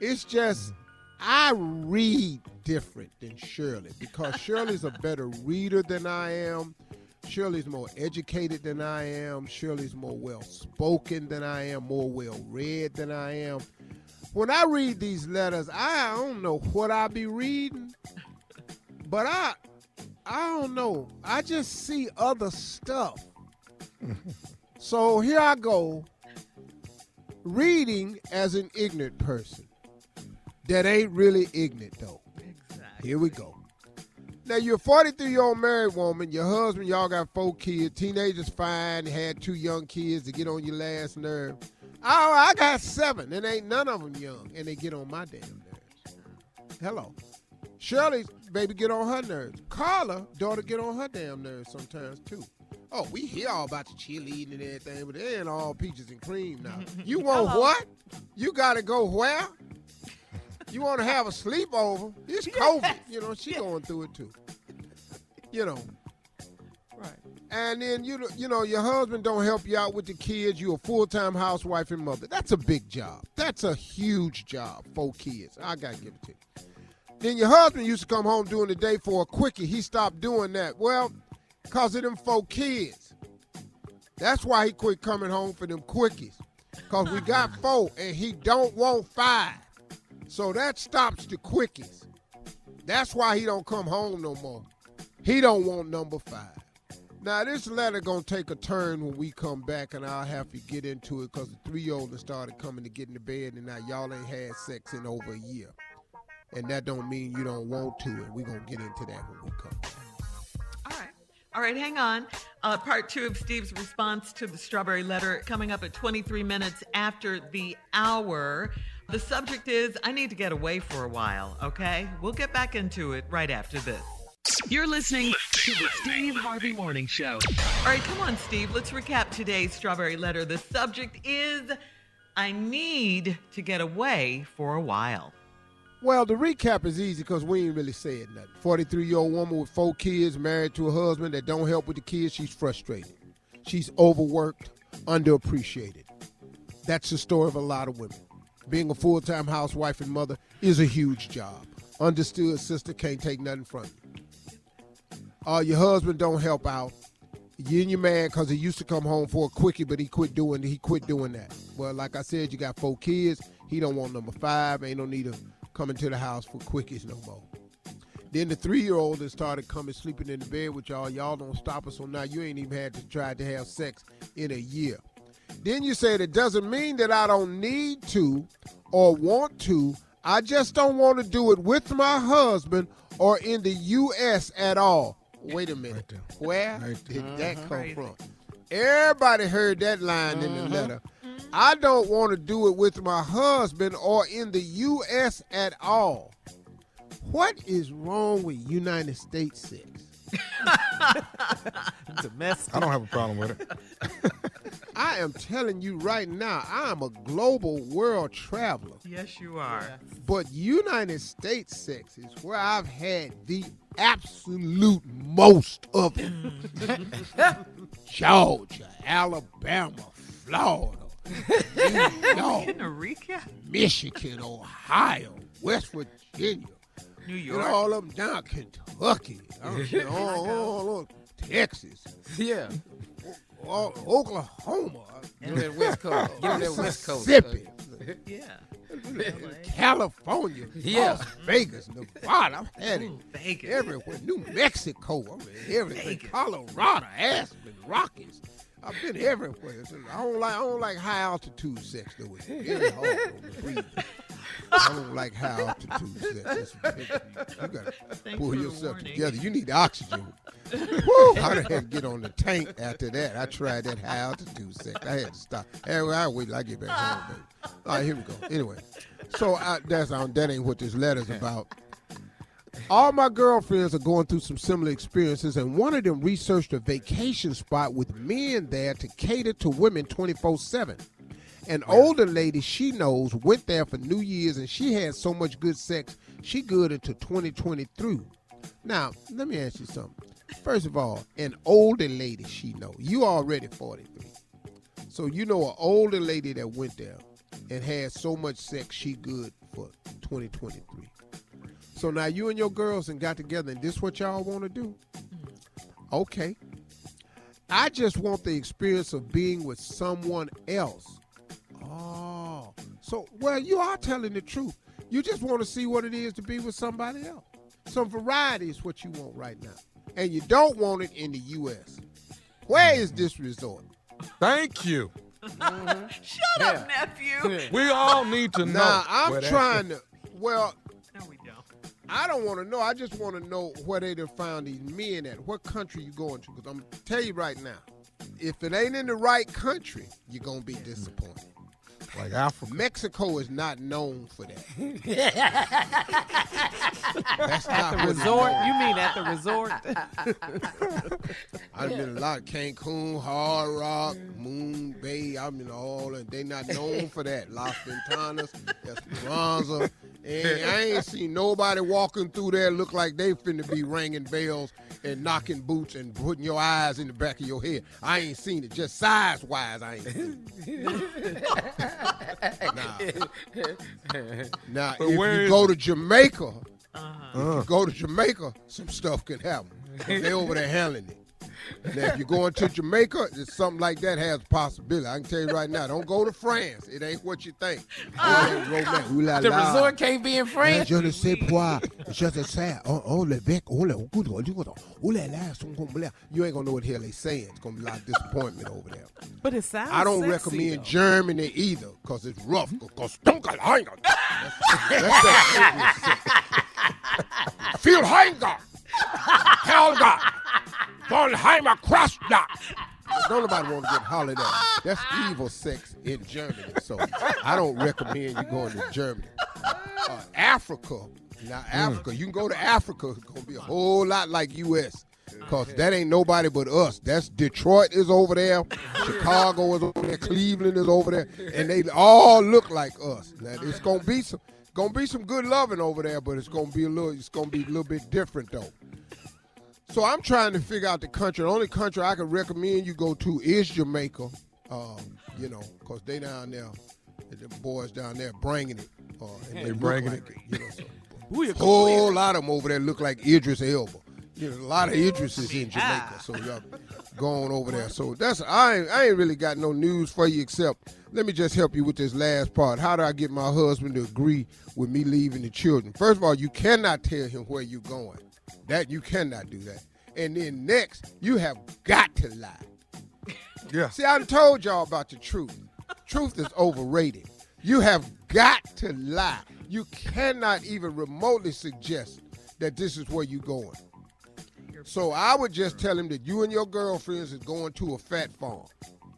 [SPEAKER 5] It's just I read different than Shirley because Shirley's a better reader than I am. Shirley's more educated than I am. Shirley's more well spoken than I am, more well read than I am. When I read these letters, I don't know what I be reading, but I I don't know. I just see other stuff. so here I go reading as an ignorant person that ain't really ignorant though. Exactly. Here we go. Now you're a 43 year old married woman. Your husband, y'all got four kids. Teenagers fine. Had two young kids to get on your last nerve. Oh, I got seven, and ain't none of them young, and they get on my damn nerves. Hello, Shirley's baby get on her nerves. Carla, daughter, get on her damn nerves sometimes too. Oh, we hear all about the cheerleading and everything, but it ain't all peaches and cream now. You want
[SPEAKER 16] Hello.
[SPEAKER 5] what? You gotta go where? You want to have a sleepover? It's COVID. You know, she going through it too. You know.
[SPEAKER 2] Right.
[SPEAKER 5] And then you know- you know your husband don't help you out with the kids. You're a full time housewife and mother. That's a big job. That's a huge job. Four kids. I gotta give it to you. Then your husband used to come home during the day for a quickie. He stopped doing that. Well, cause of them four kids. That's why he quit coming home for them quickies. Cause we got four and he don't want five. So that stops the quickies. That's why he don't come home no more. He don't want number five. Now this letter gonna take a turn when we come back, and I'll have to get into it because the three-year-old started coming to get into bed, and now y'all ain't had sex in over a year, and that don't mean you don't want to, and we gonna get into that when we come. back.
[SPEAKER 7] All right, hang on. Uh, part two of Steve's response to the strawberry letter coming up at 23 minutes after the hour. The subject is I need to get away for a while, okay? We'll get back into it right after this.
[SPEAKER 6] You're listening to the Steve Harvey Morning Show.
[SPEAKER 7] All right, come on, Steve. Let's recap today's strawberry letter. The subject is I need to get away for a while.
[SPEAKER 5] Well, the recap is easy because we ain't really said nothing. 43 year old woman with four kids, married to a husband that don't help with the kids. She's frustrated. She's overworked, underappreciated. That's the story of a lot of women. Being a full time housewife and mother is a huge job. Understood, sister can't take nothing from you. Uh, your husband don't help out. You and your man because he used to come home for a quickie, but he quit doing he quit doing that. Well, like I said, you got four kids. He don't want number five. Ain't no need of coming to the house for quickies no more. Then the three year old has started coming sleeping in the bed with y'all. Y'all don't stop us, so now you ain't even had to try to have sex in a year. Then you said it doesn't mean that I don't need to or want to. I just don't want to do it with my husband or in the U.S. at all. Wait a minute. Where did that mm-hmm. come
[SPEAKER 7] Crazy.
[SPEAKER 5] from? Everybody heard that line in the mm-hmm. letter. I don't want to do it with my husband or in the U.S. at all. What is wrong with United States sex?
[SPEAKER 2] Domestic.
[SPEAKER 9] I don't have a problem with it.
[SPEAKER 5] I am telling you right now, I am a global world traveler.
[SPEAKER 7] Yes, you are.
[SPEAKER 5] But United States sex is where I've had the absolute most of it. Georgia, Alabama, Florida, New York,
[SPEAKER 7] Getting a recap?
[SPEAKER 5] Michigan, Ohio, West Virginia,
[SPEAKER 7] New
[SPEAKER 5] and
[SPEAKER 7] York.
[SPEAKER 5] all of them down Kentucky, I'm all, all, all Texas,
[SPEAKER 8] Yeah.
[SPEAKER 5] All, Oklahoma,
[SPEAKER 8] Get on that West Coast. Get on that West Coast.
[SPEAKER 5] Mississippi,
[SPEAKER 7] Yeah.
[SPEAKER 5] California,
[SPEAKER 8] Yeah.
[SPEAKER 5] Las Vegas, Nevada. I've had it
[SPEAKER 7] Vegas.
[SPEAKER 5] everywhere. New Mexico, I mean, everything. Colorado, Aspen, Rockies. I've been everywhere. I don't like I don't like high altitude sex though. It's very hard on the breathing. I don't like high altitude sex. It's, you gotta
[SPEAKER 7] Thanks
[SPEAKER 5] pull yourself
[SPEAKER 7] warning.
[SPEAKER 5] together. You need oxygen. Woo! I done had to get on the tank after that. I tried that high altitude sex. I had to stop. Well, I wait till I get back home, baby. All right, here we go. Anyway, so I, that's um, that ain't what this letter's about. All my girlfriends are going through some similar experiences, and one of them researched a vacation spot with men there to cater to women 24 7. An older lady she knows went there for New Year's, and she had so much good sex, she good into 2023. Now, let me ask you something. First of all, an older lady she know. You already 43. So you know an older lady that went there and had so much sex she good for 2023. So now you and your girls and got together and this what y'all want to do? Okay. I just want the experience of being with someone else. Oh. So well you are telling the truth. You just want to see what it is to be with somebody else. Some variety is what you want right now. And you don't want it in the US. Where is this resort?
[SPEAKER 9] Thank you.
[SPEAKER 7] Shut up, nephew.
[SPEAKER 9] We all need to know.
[SPEAKER 5] Now I'm trying to. Well,
[SPEAKER 7] No, we don't.
[SPEAKER 5] I don't want to know. I just want to know where they done found these men at. What country you going to? Because I'm gonna tell you right now, if it ain't in the right country, you're gonna be disappointed.
[SPEAKER 9] Like Africa.
[SPEAKER 5] Mexico is not known for that. That's
[SPEAKER 2] At
[SPEAKER 5] not
[SPEAKER 2] the resort? You mean at the resort?
[SPEAKER 5] I've been a lot of Cancun, Hard Rock, Moon Bay. I'm in all, and they not known for that. Las Ventanas, Esperanza, and I ain't seen nobody walking through there look like they finna be ringing bells and knocking boots and putting your eyes in the back of your head. I ain't seen it. Just size wise, I ain't seen it. Now,
[SPEAKER 9] But
[SPEAKER 5] if you go
[SPEAKER 9] it?
[SPEAKER 5] to Jamaica,
[SPEAKER 7] Uh-huh.
[SPEAKER 5] if you go to Jamaica, some stuff can happen. They over there handling it. Now, if you're going to Jamaica, it's something like that has a possibility. I can tell you right now, don't go to France. It ain't what you think. It ah. ain't romance. Ooh la
[SPEAKER 8] The
[SPEAKER 5] la.
[SPEAKER 8] resort can't be in France.
[SPEAKER 5] Je ne sais pas. Je ne sais. Oh, oh, le bec. Oh, le oh, oh, la la, son comme blah. You ain't gonna know what the hell they saying. It's gonna be a lot of disappointment over there.
[SPEAKER 2] But it sounds
[SPEAKER 5] I don't
[SPEAKER 2] sexy,
[SPEAKER 5] recommend
[SPEAKER 2] though.
[SPEAKER 5] Germany either, cause it's rough. Cause Dunkelhanger. That's, that's that Viel Hanger. Helga. Volheimer Krasna. Don't nobody want to get hollered at. That's evil sex in Germany. So I don't recommend you going to Germany. Uh, Africa. Now Africa, you can go to Africa. It's gonna be a whole lot like U.S. Cause that ain't nobody but us. That's Detroit is over there, Chicago is over there, Cleveland is over there, and they all look like us. Now it's gonna be some, gonna be some good loving over there, but it's gonna be a little, it's gonna be a little bit different though. So I'm trying to figure out the country. The only country I can recommend you go to is Jamaica. Um, you know, cause they down there, the boys down there bringing it. Uh, and
[SPEAKER 9] They
[SPEAKER 5] look
[SPEAKER 9] bringing
[SPEAKER 5] like
[SPEAKER 9] it.
[SPEAKER 5] You know, so whole lot of them over there look like Idris Elba. You know, a lot of Idrises in Jamaica. So y'all going over there. So that's I ain't, I ain't really got no news for you except let me just help you with this last part. How do I get my husband to agree with me leaving the children? First of all, you cannot tell him where you're going. That you cannot do that. And then next, you have got to lie.
[SPEAKER 9] Yeah.
[SPEAKER 5] See, I done told y'all about the truth. Truth is overrated. You have got to lie. You cannot even remotely suggest that this is where you're going. So I would just tell him that you and your girlfriends is going to a fat farm.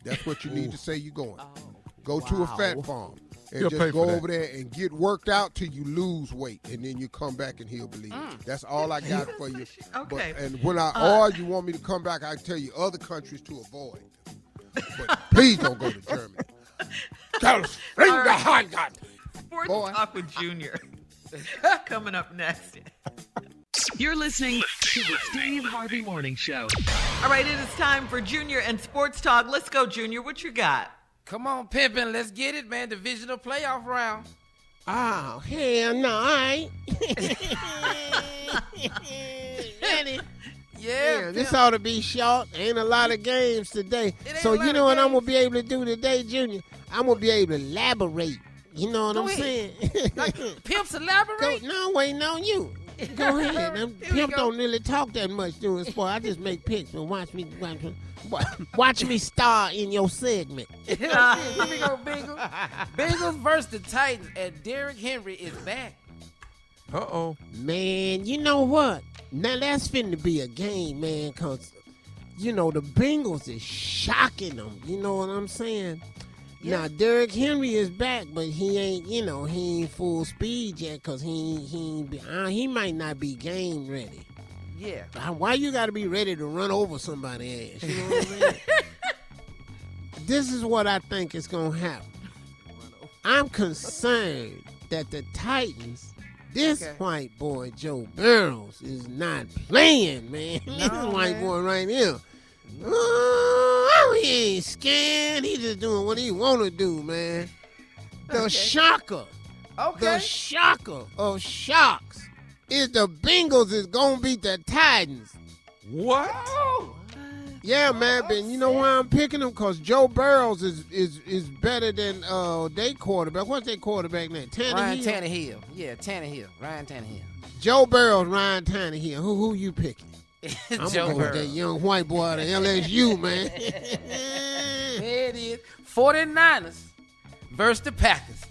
[SPEAKER 5] That's what you need to say you're going. Oh, Go to a fat farm and
[SPEAKER 9] He'll
[SPEAKER 5] just
[SPEAKER 9] for
[SPEAKER 5] go
[SPEAKER 9] that.
[SPEAKER 5] over there and get worked out till you lose weight, and then you come back and he'll believe it. That's all I got for you. But-
[SPEAKER 7] Okay.
[SPEAKER 5] and when I
[SPEAKER 7] Uh,
[SPEAKER 5] or you want me to come back, I tell you other countries to avoid. But please don't go to Germany. Carlos, bring
[SPEAKER 7] All
[SPEAKER 5] the
[SPEAKER 7] right.
[SPEAKER 5] hot gun.
[SPEAKER 7] Sports
[SPEAKER 5] Boy.
[SPEAKER 7] Talk with Junior. Coming up next.
[SPEAKER 6] You're listening to the Steve Harvey Morning Show.
[SPEAKER 7] All right, it is time for Junior and Sports Talk. Let's go, Junior. What you got?
[SPEAKER 8] Come on, pimpin', let's get it, man. Divisional playoff round.
[SPEAKER 5] Oh, hell no, I ain't.
[SPEAKER 8] Yeah,
[SPEAKER 5] this ought to be short. Ain't a lot of games today. So you know what I'm gonna be able to do today, Junior? I'm gonna be able to elaborate. You know what
[SPEAKER 8] Go
[SPEAKER 5] I'm
[SPEAKER 8] ahead.
[SPEAKER 5] saying?
[SPEAKER 8] Pimps elaborate.
[SPEAKER 5] Go, no, waiting on you. Go ahead. I'm, Pimp
[SPEAKER 8] go.
[SPEAKER 5] don't really talk that much doing sport. I just make picks and watch me watch, me- watch me star in your segment.
[SPEAKER 8] Here we go, Bengals. Bengals versus the Titans, and Derrick Henry is back.
[SPEAKER 9] Uh oh.
[SPEAKER 5] Man, you know what? Now that's finna be a game, man, cause you know the Bengals is shocking them. You know what I'm saying? Now Derrick Henry is back, but he ain't, you know, he ain't full speed yet, cause he he be, uh, he might not be game ready.
[SPEAKER 8] Yeah.
[SPEAKER 5] Uh, Why you got to be ready to run over somebody ass? You know what I'm saying? this is what I think is gonna happen. I'm concerned that the Titans, this
[SPEAKER 8] Okay.
[SPEAKER 5] white boy Joe Burrows, is not playing, man. this
[SPEAKER 8] No,
[SPEAKER 5] white
[SPEAKER 8] man.
[SPEAKER 5] boy right here. Oh, he ain't scared. He just doing what he want to do, man. The shocker,
[SPEAKER 8] Okay.
[SPEAKER 5] the shocker of shocks is the Bengals is gonna beat the Titans.
[SPEAKER 9] What?
[SPEAKER 5] Yeah, man, but you know why I'm picking them? Cause Joe Burrows is is is better than uh they quarterback. What's their quarterback name? Tannehill.
[SPEAKER 8] Ryan Tannehill. Yeah, Tannehill. Ryan Tannehill.
[SPEAKER 5] Joe Burrows, Ryan Tannehill. Who who you picking? I'm
[SPEAKER 8] Joe
[SPEAKER 5] gonna go with that young white boy out of LSU, man.
[SPEAKER 8] There it is. 49ers versus the Packers.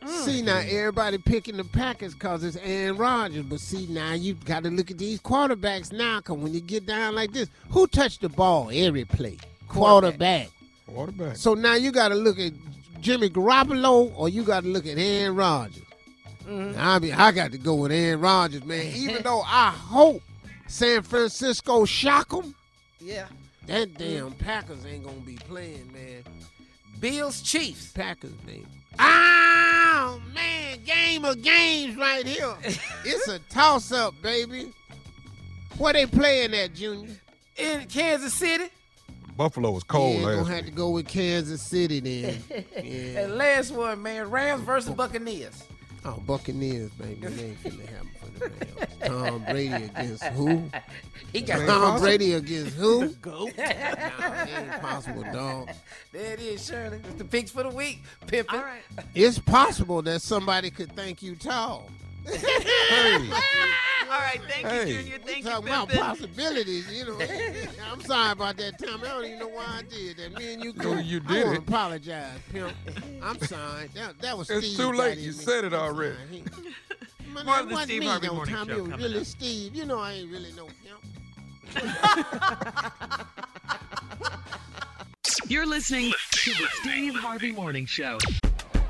[SPEAKER 8] Mm.
[SPEAKER 5] see now, everybody picking the Packers cause it's Aaron Rodgers, but see now you got to look at these quarterbacks now. Cause when you get down like this, who touched the ball every play? Quarterback.
[SPEAKER 9] Quarterback.
[SPEAKER 5] So now you got to look at Jimmy Garoppolo or you got to look at Aaron Rodgers. Mm-hmm. I mean, I got to go with Aaron Rodgers, man. Even though I hope San Francisco shock them,
[SPEAKER 8] Yeah.
[SPEAKER 5] that mm-hmm. damn Packers ain't gonna be playing, man.
[SPEAKER 8] Bills Chiefs.
[SPEAKER 5] Packers, man. Oh man, game of games right here. it's a toss up, baby. Where they playing at, Junior?
[SPEAKER 8] In Kansas City.
[SPEAKER 9] Buffalo was cold
[SPEAKER 5] yeah, gonna
[SPEAKER 9] last
[SPEAKER 5] have to go with Kansas City then. yeah.
[SPEAKER 8] And last one, man, Rams versus Buccaneers.
[SPEAKER 5] Oh, Buccaneers, baby. They ain't finna happen for the Rams. Tom Brady against who?
[SPEAKER 8] He got
[SPEAKER 5] Tom Brady against who?
[SPEAKER 8] Go.
[SPEAKER 5] Nah, it ain't possible, dog.
[SPEAKER 8] There it is, Shirley. It's the picks for the week. Pimpin'.
[SPEAKER 7] All right.
[SPEAKER 5] It's possible that somebody could think you tall.
[SPEAKER 9] Hey,
[SPEAKER 7] All right. Thank
[SPEAKER 9] Hey.
[SPEAKER 7] you, Junior. Thank you,
[SPEAKER 5] Talking about possibilities, you know. I'm sorry about that, Tom. I don't even know why I did that. Me and you,
[SPEAKER 9] No,
[SPEAKER 5] could-
[SPEAKER 9] you
[SPEAKER 5] I
[SPEAKER 9] did
[SPEAKER 5] wanna
[SPEAKER 9] it.
[SPEAKER 5] apologize, pimp. I'm sorry. That, that was
[SPEAKER 9] It's
[SPEAKER 5] Steve
[SPEAKER 9] too late.
[SPEAKER 5] in
[SPEAKER 9] You
[SPEAKER 5] me.
[SPEAKER 9] said it already.
[SPEAKER 5] sorry. He- Man,
[SPEAKER 7] More
[SPEAKER 5] that
[SPEAKER 7] of the
[SPEAKER 5] wasn't
[SPEAKER 7] Steve
[SPEAKER 5] me,
[SPEAKER 7] Harvey
[SPEAKER 5] though,
[SPEAKER 7] Morning
[SPEAKER 5] Tom.
[SPEAKER 7] Show
[SPEAKER 5] It was really
[SPEAKER 7] up.
[SPEAKER 5] Steve. You know I ain't really no pimp.
[SPEAKER 6] You're listening to the Steve Harvey Morning Show.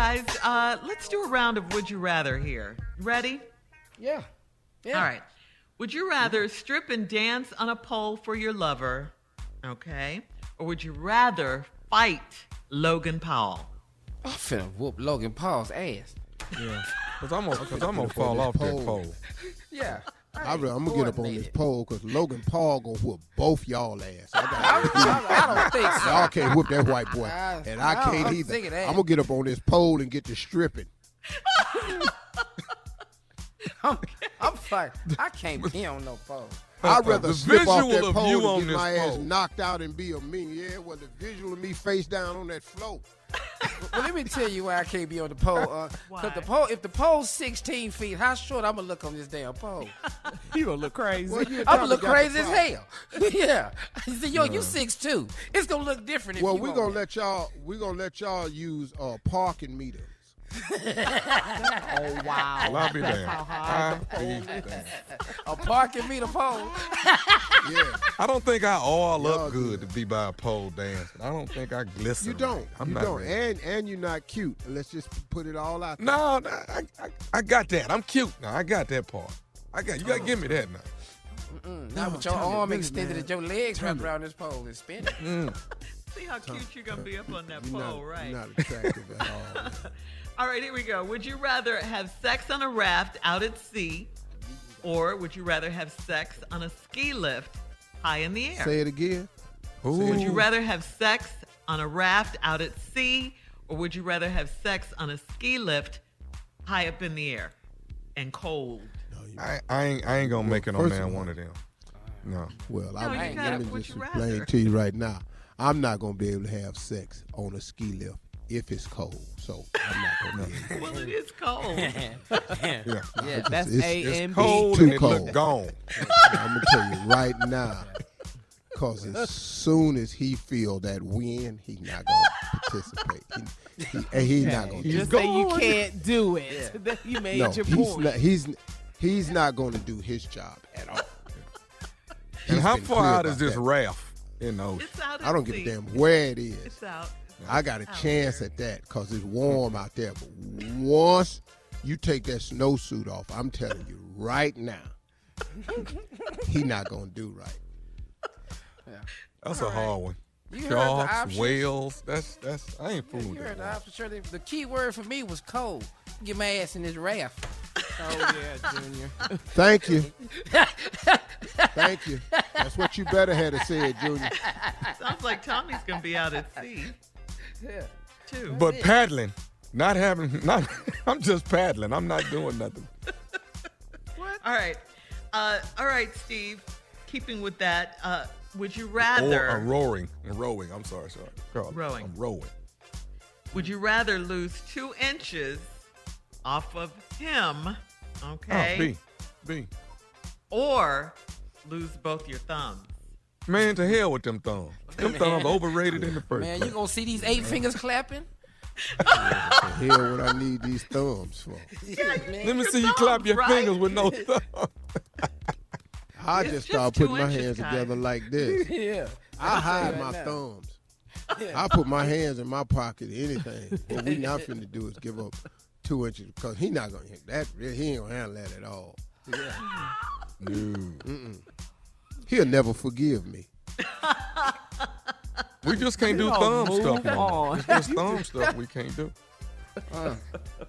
[SPEAKER 7] Guys, uh, let's do a round of Would You Rather here. Ready?
[SPEAKER 8] Yeah. Yeah.
[SPEAKER 7] All right. Would you rather strip and dance on a pole for your lover, okay? Or would you rather fight Logan Paul?
[SPEAKER 8] I'm finna whoop Logan Paul's ass.
[SPEAKER 9] Yeah. Because I'm going to I'm gonna fall off that pole.
[SPEAKER 8] Yeah.
[SPEAKER 5] I am gonna get up on this pole because Logan Paul gonna whoop both y'all ass. I,
[SPEAKER 8] I, I don't think so.
[SPEAKER 5] Y'all can't whoop that white boy,
[SPEAKER 8] I-
[SPEAKER 5] and I
[SPEAKER 8] I
[SPEAKER 5] can't
[SPEAKER 8] don't
[SPEAKER 5] either.
[SPEAKER 8] think of that.
[SPEAKER 5] I'm gonna get up on this pole and get to stripping.
[SPEAKER 8] I'm, I'm fine. I can't be on no pole.
[SPEAKER 5] I'd rather
[SPEAKER 9] The
[SPEAKER 5] slip off that pole and get
[SPEAKER 9] this
[SPEAKER 5] my ass knocked out and be a mean. Yeah, well, the visual of me face down on that floor.
[SPEAKER 8] Well, let me tell you why I can't be on the pole. Uh, Cause the pole, if the pole's 16 feet, how short I'm gonna look on this damn pole?
[SPEAKER 2] You gonna look crazy.
[SPEAKER 5] Well,
[SPEAKER 8] I'm gonna look crazy as hell. yeah. You see, yo, you six two. It's gonna look different. If
[SPEAKER 5] Well,
[SPEAKER 8] you
[SPEAKER 5] we're gonna
[SPEAKER 8] it.
[SPEAKER 5] let y'all. We're gonna let y'all use uh, parking meters.
[SPEAKER 2] Oh wow.
[SPEAKER 9] Well, I'll be
[SPEAKER 2] That's
[SPEAKER 9] damned.
[SPEAKER 2] how high the
[SPEAKER 9] I'll be
[SPEAKER 2] pole is.
[SPEAKER 8] a parking meter pole.
[SPEAKER 5] Yeah,
[SPEAKER 9] I don't think I all
[SPEAKER 5] Y'all
[SPEAKER 9] up good to be by a pole dancing. I don't think I glisten.
[SPEAKER 5] you don't.
[SPEAKER 9] I'm
[SPEAKER 5] you
[SPEAKER 9] not
[SPEAKER 5] don't.
[SPEAKER 9] ready.
[SPEAKER 5] And and you're not cute. Let's just put it all out. there.
[SPEAKER 9] No, no I, I, I got that. I'm cute now. I got that part. I got you. Got to give me that now.
[SPEAKER 8] Mm, not with your
[SPEAKER 5] tell me a
[SPEAKER 8] arm extended and your legs
[SPEAKER 5] Tell
[SPEAKER 8] wrapped
[SPEAKER 5] me.
[SPEAKER 8] around this pole and spinning.
[SPEAKER 9] Mm.
[SPEAKER 7] See how cute you're gonna be up on that pole,
[SPEAKER 5] not,
[SPEAKER 7] right?
[SPEAKER 5] Not attractive at all. man.
[SPEAKER 7] All right, here we go. Would you rather have sex on a raft out at sea, or would you rather have sex on a ski lift high in the air?
[SPEAKER 5] Say it again.
[SPEAKER 7] Would you rather have sex on a raft out at sea, or would you rather have sex on a ski lift high up in the air and cold?
[SPEAKER 9] I, I ain't I ain't gonna make it on
[SPEAKER 5] first
[SPEAKER 9] there one of them. No.
[SPEAKER 5] Well,
[SPEAKER 7] No,
[SPEAKER 5] I'm,
[SPEAKER 7] you
[SPEAKER 5] let
[SPEAKER 7] gotta-
[SPEAKER 5] me just
[SPEAKER 7] you
[SPEAKER 5] explain
[SPEAKER 7] rather?
[SPEAKER 5] to you right now. I'm not gonna be able to have sex on a ski lift if it's cold. So I'm not gonna be.
[SPEAKER 7] Well, it is cold.
[SPEAKER 9] Yeah.
[SPEAKER 2] Yeah, that's
[SPEAKER 5] It's-
[SPEAKER 2] A
[SPEAKER 5] it's
[SPEAKER 2] and
[SPEAKER 9] Cold
[SPEAKER 5] too
[SPEAKER 9] and it
[SPEAKER 5] cold.
[SPEAKER 9] look gone.
[SPEAKER 5] I'm gonna tell you right now, cause as soon as he feel that wind, he not gonna participate. He, he, and he not gonna.
[SPEAKER 2] You
[SPEAKER 5] do
[SPEAKER 2] just
[SPEAKER 5] it.
[SPEAKER 2] say you can't do it. you made
[SPEAKER 5] No,
[SPEAKER 2] your
[SPEAKER 5] he's
[SPEAKER 2] point.
[SPEAKER 5] not. He's he's not going to do his job at all.
[SPEAKER 9] And
[SPEAKER 5] He's
[SPEAKER 9] how far out is this
[SPEAKER 5] that.
[SPEAKER 9] raft in the ocean?
[SPEAKER 7] It's out.
[SPEAKER 5] I don't
[SPEAKER 7] at
[SPEAKER 5] give a damn where it is.
[SPEAKER 7] It's out.
[SPEAKER 5] I got a
[SPEAKER 7] Out
[SPEAKER 5] chance
[SPEAKER 7] there.
[SPEAKER 5] at that because it's warm out there. But once you take that snowsuit off, I'm telling you right now, he not gonna do right.
[SPEAKER 9] That's a hard one.
[SPEAKER 8] You
[SPEAKER 9] Sharks, whales. That's that's. I ain't fooling
[SPEAKER 8] You heard the
[SPEAKER 9] that.
[SPEAKER 8] option. Sure, the, the key word for me was cold. Get my ass in this raft.
[SPEAKER 2] oh yeah, Junior.
[SPEAKER 5] Thank you, thank you. That's what you better had to said, Junior.
[SPEAKER 7] Sounds like Tommy's gonna be out at sea
[SPEAKER 8] Yeah.
[SPEAKER 7] too.
[SPEAKER 9] But paddling, not having, not. I'm just paddling. I'm not doing nothing. What?
[SPEAKER 7] All right, uh, all right, Steve. Keeping with that, uh, would you rather?
[SPEAKER 9] Or
[SPEAKER 7] rather?
[SPEAKER 9] a rowing, rowing. I'm sorry, sorry. Carl,
[SPEAKER 7] Rowing.
[SPEAKER 9] I'm rowing.
[SPEAKER 7] Would you rather lose two inches off of him, okay,
[SPEAKER 9] Oh, B, B.
[SPEAKER 7] or lose both your thumbs?
[SPEAKER 9] Man, to hell with them thumbs. Them thumbs overrated in the first
[SPEAKER 8] Man, you
[SPEAKER 9] place.
[SPEAKER 8] gonna see these eight fingers clapping?
[SPEAKER 5] Hell, what I need these thumbs for?
[SPEAKER 9] Let me see you clap your
[SPEAKER 7] right?
[SPEAKER 9] fingers with no thumb.
[SPEAKER 5] I
[SPEAKER 7] It's
[SPEAKER 5] just
[SPEAKER 7] just
[SPEAKER 5] start
[SPEAKER 7] two
[SPEAKER 5] putting my hands
[SPEAKER 7] Kai.
[SPEAKER 5] together like this.
[SPEAKER 8] yeah.
[SPEAKER 5] I hide
[SPEAKER 8] right
[SPEAKER 5] my
[SPEAKER 8] now.
[SPEAKER 5] thumbs. I put my hands in my pocket. Anything. What we not finna do is give up two inches because he not gonna that. He ain't gonna handle that at all.
[SPEAKER 9] No.
[SPEAKER 5] Mm-mm. He'll never forgive me.
[SPEAKER 9] We just can't do thumb stuff. man.
[SPEAKER 2] on.
[SPEAKER 9] It's just thumb stuff we can't do.
[SPEAKER 8] Uh,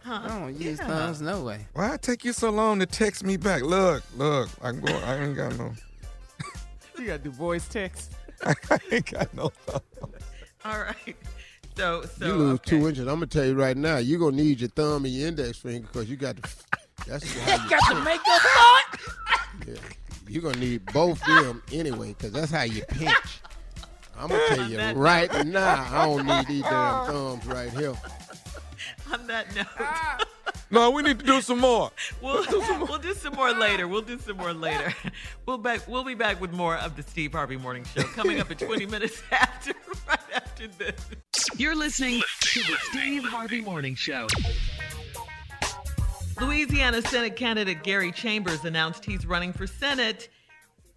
[SPEAKER 8] I don't use
[SPEAKER 7] Yeah.
[SPEAKER 8] thumbs no way.
[SPEAKER 9] Why it take you so long to text me back? Look, look, I'm going. I ain't got no.
[SPEAKER 2] You gotta do voice text.
[SPEAKER 9] I ain't got no thumb.
[SPEAKER 7] All right. So, so
[SPEAKER 5] you lose
[SPEAKER 7] okay.
[SPEAKER 5] two inches. I'm gonna tell you right now. You're gonna need your thumb and your index finger because you got to. That's how you,
[SPEAKER 8] Got to make a thought.
[SPEAKER 5] yeah. You're gonna need both of them anyway because that's how you pinch. I'm gonna tell you right now. I don't need these damn oh. thumbs right here.
[SPEAKER 7] On that note.
[SPEAKER 9] No, we need to do some more.
[SPEAKER 7] We'll, we'll do some more later. We'll do some more later. We'll back. We'll be back with more of the Steve Harvey Morning Show coming up at 20 minutes after, right after this.
[SPEAKER 6] You're listening to the Steve Harvey Morning Show.
[SPEAKER 7] Louisiana Senate candidate Gary Chambers announced he's running for Senate.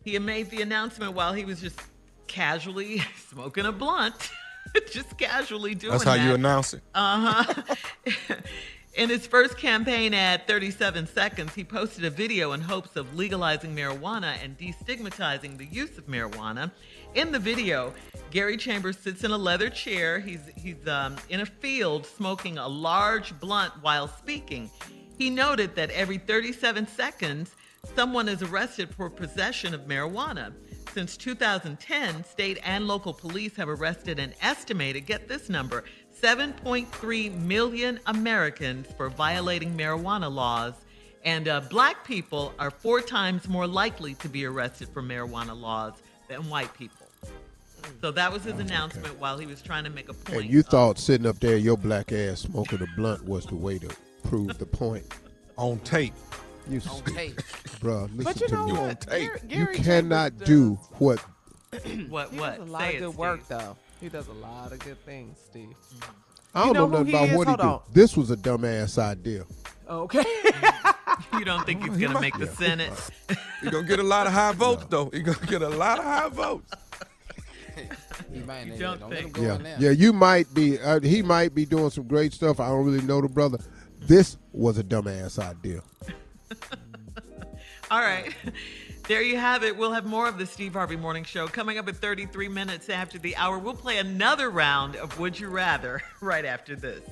[SPEAKER 7] He made the announcement while he was just casually smoking a blunt, just casually doing
[SPEAKER 9] That's how
[SPEAKER 7] that.
[SPEAKER 9] you announce it.
[SPEAKER 7] Uh huh. In his first campaign ad, 37 seconds, he posted a video in hopes of legalizing marijuana and destigmatizing the use of marijuana. In the video, Gary Chambers sits in a leather chair. He's he's um, in a field smoking a large blunt while speaking. He noted that every 37 seconds, someone is arrested for possession of marijuana. Since 2010, state and local police have arrested an estimated, get this number, 7.3 million Americans for violating marijuana laws. And uh, black people are four times more likely to be arrested for marijuana laws than white people. So that was his announcement while he was trying to make a point.
[SPEAKER 5] And you thought sitting up there, your black ass smoking a blunt was the way to prove the point.
[SPEAKER 9] On tape.
[SPEAKER 5] You
[SPEAKER 8] On
[SPEAKER 5] stupid.
[SPEAKER 8] tape.
[SPEAKER 5] Bruh, listen
[SPEAKER 2] But you
[SPEAKER 5] to
[SPEAKER 2] know
[SPEAKER 5] me.
[SPEAKER 2] what? Gary,
[SPEAKER 5] You cannot
[SPEAKER 2] Chambers
[SPEAKER 5] do what
[SPEAKER 7] what
[SPEAKER 2] He
[SPEAKER 7] what?
[SPEAKER 2] does a lot
[SPEAKER 7] Say
[SPEAKER 2] of
[SPEAKER 7] it,
[SPEAKER 2] good work,
[SPEAKER 7] Steve.
[SPEAKER 2] though. He does a lot of good things, Steve.
[SPEAKER 5] I don't know,
[SPEAKER 2] know
[SPEAKER 5] nothing about
[SPEAKER 2] is?
[SPEAKER 5] what he
[SPEAKER 2] Hold
[SPEAKER 5] do. This was a dumbass idea.
[SPEAKER 2] Okay.
[SPEAKER 7] You don't think he's gonna make the Senate?
[SPEAKER 9] You're going to get a lot of high votes, though. You're going to get a lot of high votes.
[SPEAKER 8] He
[SPEAKER 7] You don't think?
[SPEAKER 5] Yeah, yeah. You might be. Uh, he might be doing some great stuff. I don't really know the brother. This was a dumbass idea.
[SPEAKER 7] All right. There you have it. We'll have more of the Steve Harvey Morning Show coming up at 33 minutes after the hour. We'll play another round of Would You Rather right after this.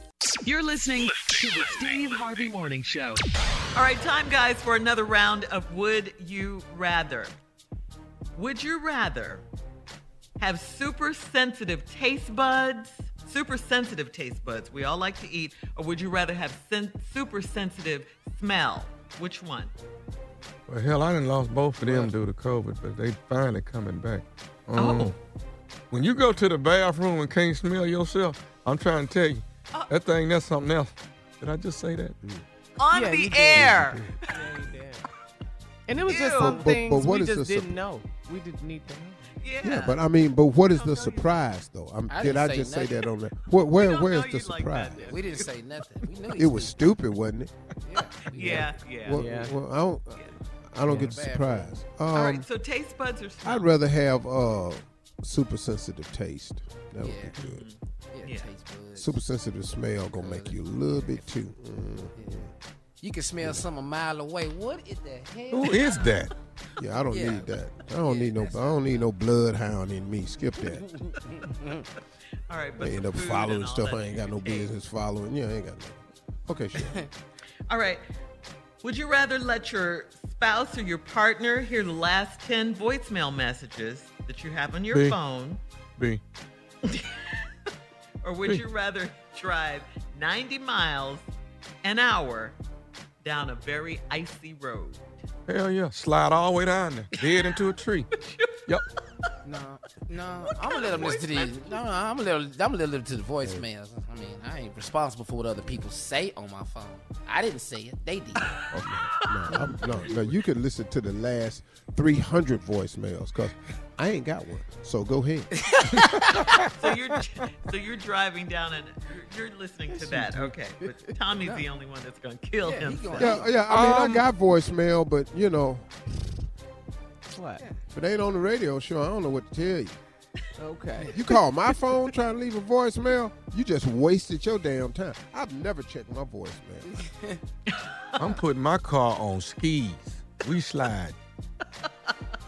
[SPEAKER 6] You're listening to the Steve Harvey Morning Show.
[SPEAKER 7] All right, time, guys, for another round of Would You Rather. Would you rather have super sensitive taste buds, super sensitive taste buds we all like to eat, or would you rather have sen- super sensitive smell? Which one?
[SPEAKER 9] Well, hell, I done lost both of them due to COVID, but they finally coming back. Um,
[SPEAKER 7] Oh.
[SPEAKER 9] When you go to the bathroom and can't smell yourself, I'm trying to tell you,
[SPEAKER 7] Oh.
[SPEAKER 9] that thing, that's something else. Did I just say that?
[SPEAKER 7] On
[SPEAKER 2] Yeah,
[SPEAKER 7] the
[SPEAKER 2] you did.
[SPEAKER 7] air.
[SPEAKER 2] Yeah, he did. And it was just
[SPEAKER 7] Ew.
[SPEAKER 2] some
[SPEAKER 5] But- but-
[SPEAKER 2] things
[SPEAKER 5] but what
[SPEAKER 2] we
[SPEAKER 5] is
[SPEAKER 2] just
[SPEAKER 5] the
[SPEAKER 2] didn't know. We didn't need to know.
[SPEAKER 7] Yeah.
[SPEAKER 5] Yeah, but I mean, but what is the surprise though? I'm,
[SPEAKER 8] I
[SPEAKER 5] did I
[SPEAKER 8] say
[SPEAKER 5] just say
[SPEAKER 8] nothing.
[SPEAKER 5] that on there? Where, where where's the
[SPEAKER 7] you like that,
[SPEAKER 5] surprise?
[SPEAKER 7] then.
[SPEAKER 8] We didn't say nothing. We knew
[SPEAKER 5] it was stupid, wasn't it?
[SPEAKER 7] yeah, yeah.
[SPEAKER 5] Well,
[SPEAKER 2] Yeah.
[SPEAKER 5] well, I don't. I don't get the
[SPEAKER 8] Bad
[SPEAKER 5] surprise. Um,
[SPEAKER 7] All right, so taste buds or smell?
[SPEAKER 5] I'd rather have uh, super sensitive taste. That would
[SPEAKER 8] Yeah.
[SPEAKER 5] be good.
[SPEAKER 8] Yeah,
[SPEAKER 7] Yeah.
[SPEAKER 8] taste buds.
[SPEAKER 5] Super sensitive smell gonna make you a little bit too. Mm.
[SPEAKER 8] You can smell something a mile away. What is the hell?
[SPEAKER 9] Who is that?
[SPEAKER 5] Yeah, I don't
[SPEAKER 8] Yeah.
[SPEAKER 5] need that. I don't
[SPEAKER 8] Yeah,
[SPEAKER 5] need no. I
[SPEAKER 8] that's-
[SPEAKER 5] don't need no bloodhound in me. Skip that.
[SPEAKER 7] All right, but
[SPEAKER 5] I end up
[SPEAKER 7] food
[SPEAKER 5] following
[SPEAKER 7] all
[SPEAKER 5] stuff
[SPEAKER 7] that
[SPEAKER 5] I ain't got no
[SPEAKER 7] you can taste.
[SPEAKER 5] business following. Yeah, I ain't got no. Okay, sure.
[SPEAKER 7] All right. Would you rather let your spouse or your partner hear the last 10 voicemail messages that you have on your
[SPEAKER 9] B.
[SPEAKER 7] phone?
[SPEAKER 9] B.
[SPEAKER 7] Or would you rather drive 90 miles an hour down a very icy road?
[SPEAKER 9] Hell yeah. Slide all the way down there. Dead into a tree. Yep.
[SPEAKER 8] No, no. I'm gonna let them listen to these. No, I'm gonna let. I'm gonna let them to the voicemails. I mean, I ain't responsible for what other people say on my phone. I didn't say it. They did.
[SPEAKER 5] No, I'm, no, no. You can listen to the last 300 voicemails because I ain't got one. So go ahead.
[SPEAKER 7] So you're so you're driving down and you're, you're listening to that. Okay. But Tommy's the only one that's going to kill
[SPEAKER 8] Yeah, he
[SPEAKER 7] himself.
[SPEAKER 5] Yeah, yeah. I mean,
[SPEAKER 9] Um,
[SPEAKER 5] I got voicemail, but you know,
[SPEAKER 2] What?
[SPEAKER 5] if it ain't on the radio show, I don't know what to tell you.
[SPEAKER 2] Okay.
[SPEAKER 5] You call my phone trying to leave a voicemail, you just wasted your damn time. I've never checked my voicemail.
[SPEAKER 9] I'm putting my car on skis. We slide.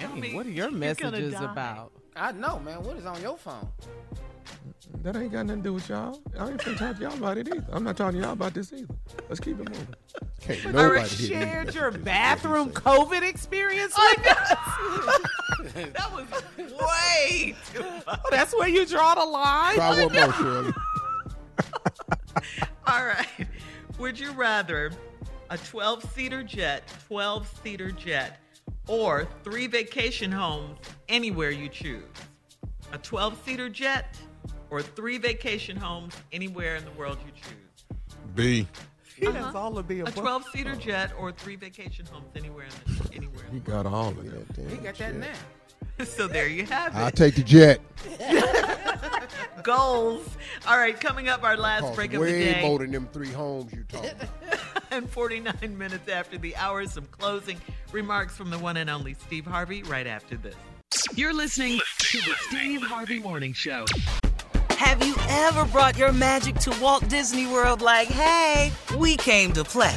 [SPEAKER 2] Hey, what are your messages about?
[SPEAKER 8] I know, man. What is on your phone?
[SPEAKER 9] That ain't got nothing to do with y'all. I ain't finna talk to y'all about it either. I'm not talking to y'all about this either. Let's keep it moving.
[SPEAKER 5] Can't
[SPEAKER 2] All
[SPEAKER 5] nobody
[SPEAKER 2] right,
[SPEAKER 5] hit me.
[SPEAKER 2] shared your bathroom COVID experience with us?
[SPEAKER 7] That was way too much.
[SPEAKER 2] Oh, that's where you draw the line.
[SPEAKER 5] Try one more, Shirley.
[SPEAKER 7] All right. Would you rather a 12 seater jet, 12 seater jet, or three vacation homes anywhere you choose? A 12 seater jet, or three vacation homes anywhere in the world you choose?
[SPEAKER 9] B.
[SPEAKER 2] He uh-huh. has all of the
[SPEAKER 7] A
[SPEAKER 2] above.
[SPEAKER 7] 12 seater jet or three vacation homes anywhere in the, anywhere.
[SPEAKER 9] He got all of that.
[SPEAKER 8] He got that now.
[SPEAKER 7] So there you have it.
[SPEAKER 5] I'll take the jet.
[SPEAKER 7] Goals. All right, coming up, our last
[SPEAKER 5] Cost
[SPEAKER 7] break of the day.
[SPEAKER 5] way
[SPEAKER 7] day.
[SPEAKER 5] more than them three homes you talking about.
[SPEAKER 7] and 49 minutes after the hour, some closing remarks from the one and only Steve Harvey right after this.
[SPEAKER 6] You're listening to the Steve Harvey Morning Show.
[SPEAKER 12] Have you ever brought your magic to Walt Disney World like, hey, we came to play?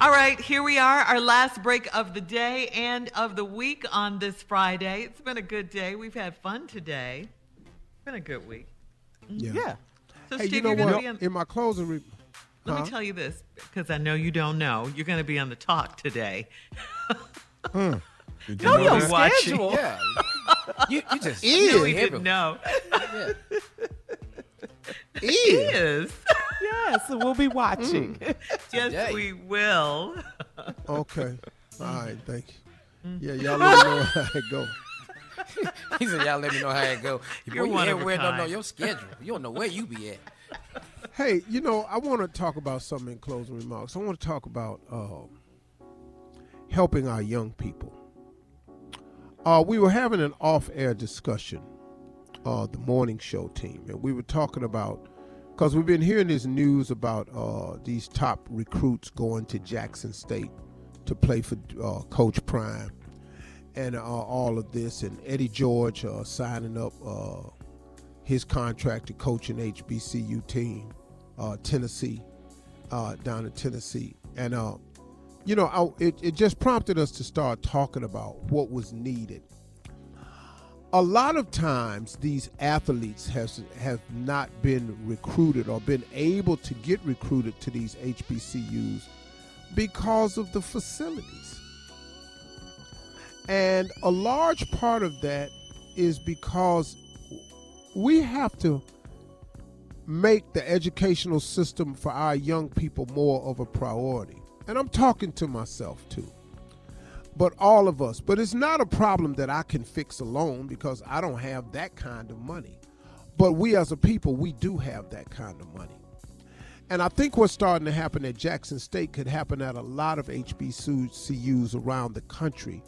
[SPEAKER 7] All right, here we are, our last break of the day and of the week on this Friday. It's been a good day. We've had fun today. It's been a good week.
[SPEAKER 5] Yeah.
[SPEAKER 7] So,
[SPEAKER 5] hey,
[SPEAKER 7] Steve,
[SPEAKER 5] you know
[SPEAKER 7] you're going to
[SPEAKER 5] what?
[SPEAKER 7] be on.
[SPEAKER 5] In my closing, re-
[SPEAKER 7] Let
[SPEAKER 5] Huh?
[SPEAKER 7] me tell you this, because I know you don't know. You're going to be on the talk today.
[SPEAKER 9] Hmm. Did
[SPEAKER 7] No,
[SPEAKER 9] know
[SPEAKER 7] your
[SPEAKER 9] that?
[SPEAKER 7] schedule.
[SPEAKER 8] Yeah. You, you just
[SPEAKER 7] No, he didn't know.
[SPEAKER 5] Is.
[SPEAKER 2] Yes, so we'll be watching.
[SPEAKER 7] yes,
[SPEAKER 8] Today.
[SPEAKER 7] we will.
[SPEAKER 5] Okay. All right, thank you. Yeah, y'all let me know how it go.
[SPEAKER 8] He said, "Y'all let me know how it go."
[SPEAKER 7] You're
[SPEAKER 8] Boy, you
[SPEAKER 7] one of a
[SPEAKER 8] everywhere don't know your schedule. You don't know where you be at.
[SPEAKER 5] Hey, you know, I want to talk about something in closing remarks. I want to talk about um, helping our young people. Uh, we were having an off-air discussion, uh, the morning show team, and we were talking about because we've been hearing this news about uh, these top recruits going to Jackson State to play for uh, Coach Prime, and uh, all of this, and Eddie George uh, signing up uh, his contract to coach an HBCU team, uh, Tennessee, down in Tennessee, and you know, I, it it just prompted us to start talking about what was needed. A lot of times, these athletes has have not been recruited or been able to get recruited to these HBCUs because of the facilities. And a large part of that is because we have to make the educational system for our young people more of a priority. And I'm talking to myself too. But all of us. But it's not a problem that I can fix alone because I don't have that kind of money. But we as a people, we do have that kind of money. And I think what's starting to happen at Jackson State could happen at a lot of HBCUs around the country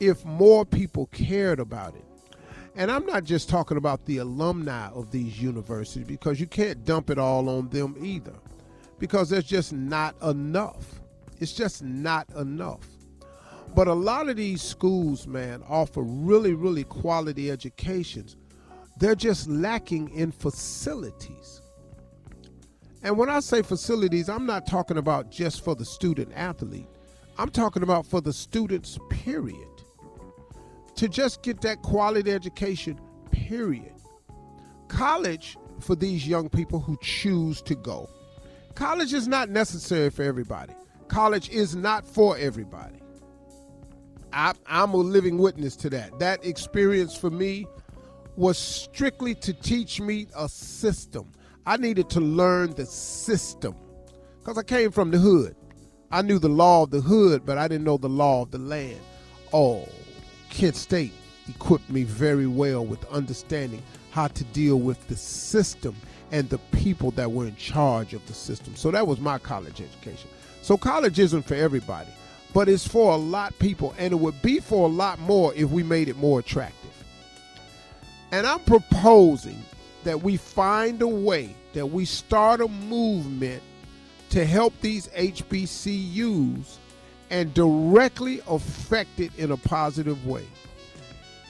[SPEAKER 5] if more people cared about it. And I'm not just talking about the alumni of these universities because you can't dump it all on them either because there's just not enough. It's just not enough. But a lot of these schools, man, offer really, really quality educations. They're just lacking in facilities. And when I say facilities, I'm not talking about just for the student athlete. I'm talking about for the students, period. To just get that quality education, period. College, for these young people who choose to go, college is not necessary for everybody. College is not for everybody. I, I'm a living witness to that. That experience for me was strictly to teach me a system. I needed to learn the system because I came from the hood. I knew the law of the hood, but I didn't know the law of the land. Oh, Kent State equipped me very well with understanding how to deal with the system and the people that were in charge of the system. So that was my college education. So college isn't for everybody, but it's for a lot people, and it would be for a lot more if we made it more attractive. And I'm proposing that we find a way that we start a movement to help these HBCUs and directly affect it in a positive way.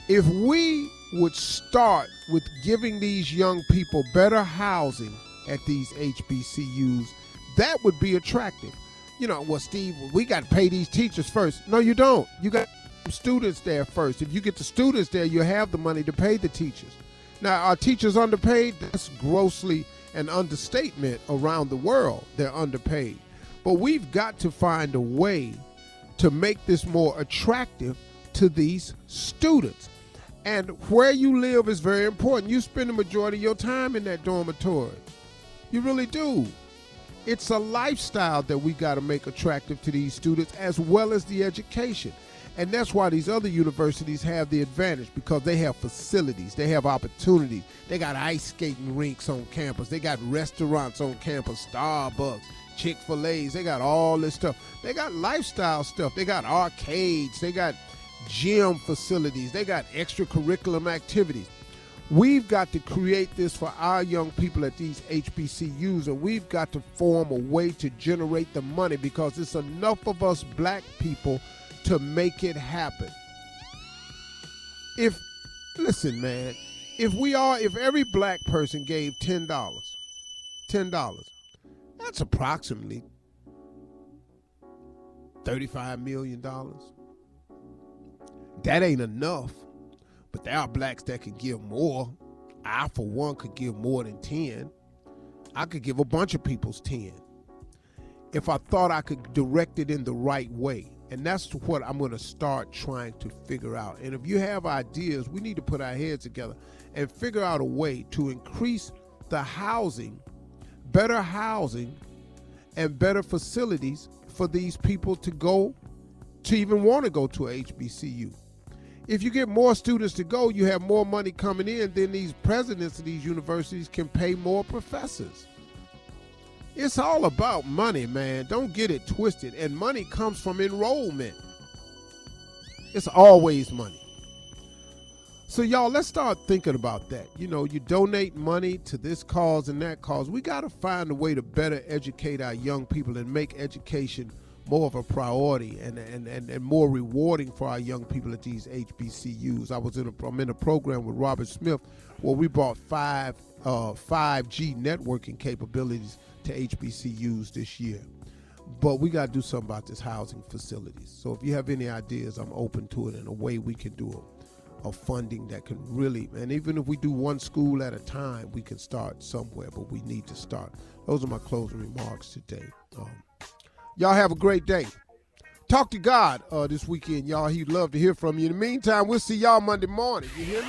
[SPEAKER 5] If we would start with giving these young people better housing at these HBCUs, that would be attractive. You know, well, Steve, we got to pay these teachers first. No, you don't. You got students there first. If you get the students there, you have the money to pay the teachers. Now, are teachers underpaid? That's grossly an understatement around the world. They're underpaid. But we've got to find a way to make this more attractive to these students. And where you live is very important. You spend the majority of your time in that dormitory. You really do. It's a lifestyle that we got to make attractive to these students as well as the education. And that's why these other universities have the advantage because they have facilities, they have opportunities. They got ice skating rinks on campus, they got restaurants on campus, Starbucks, Chick fil A's, they got all this stuff. They got lifestyle stuff, they got arcades, they got gym facilities, they got extracurriculum activities. We've got to create this for our young people at these HBCUs, and we've got to form a way to generate the money because it's enough of us black people to make it happen. If, listen, man, if we are, if every black person gave $10, $10, that's approximately $35 million. That ain't enough but there are blacks that can give more. I, for one, could give more than 10. I could give a bunch of people's 10 if I thought I could direct it in the right way. And that's what I'm going to start trying to figure out. And if you have ideas, we need to put our heads together and figure out a way to increase the housing, better housing, and better facilities for these people to go to even want to go to a HBCU if you get more students to go, you have more money coming in, then these presidents of these universities can pay more professors. It's all about money, man. Don't get it twisted. And money comes from enrollment. It's always money. So, y'all, let's start thinking about that. You know, you donate money to this cause and that cause. We got to find a way to better educate our young people and make education more of a priority and, and, and, and more rewarding for our young people at these HBCUs. I was in a, I'm in a program with Robert Smith where we brought five uh, 5G networking capabilities to HBCUs this year. But we got to do something about this housing facilities. So if you have any ideas, I'm open to it in a way we can do a, a funding that can really, and even if we do one school at a time, we can start somewhere, but we need to start. Those are my closing remarks today. Um, Y'all have a great day. Talk to God uh, this weekend, y'all. He'd love to hear from you. In the meantime, we'll see y'all Monday morning. You hear me?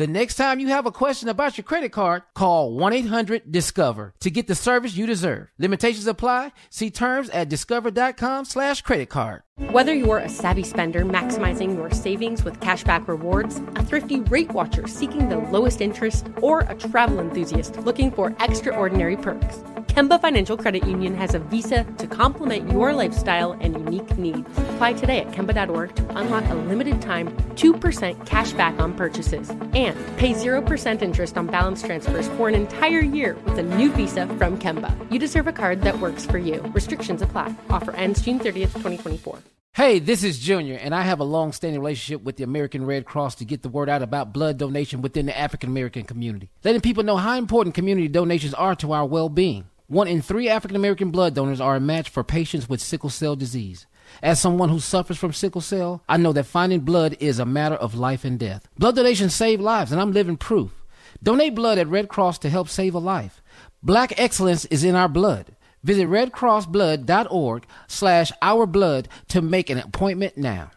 [SPEAKER 8] the next time you have a question about your credit card, call 1-800-DISCOVER to get the service you deserve. Limitations apply. See terms at discover.com slash credit card.
[SPEAKER 17] Whether you're a savvy spender maximizing your savings with cashback rewards, a thrifty rate watcher seeking the lowest interest, or a travel enthusiast looking for extraordinary perks, Kemba Financial Credit Union has a visa to complement your lifestyle and unique needs. Apply today at Kemba.org to unlock a limited time 2% cash back on purchases and pay 0% interest on balance transfers for an entire year with a new visa from Kemba. You deserve a card that works for you. Restrictions apply. Offer ends June 30th, 2024.
[SPEAKER 8] Hey, this is Junior, and I have a long standing relationship with the American Red Cross to get the word out about blood donation within the African American community, letting people know how important community donations are to our well being. One in three African American blood donors are a match for patients with sickle cell disease. As someone who suffers from sickle cell, I know that finding blood is a matter of life and death. Blood donations save lives, and I'm living proof. Donate blood at Red Cross to help save a life. Black excellence is in our blood. Visit redcrossblood.org slash ourblood to make an appointment now.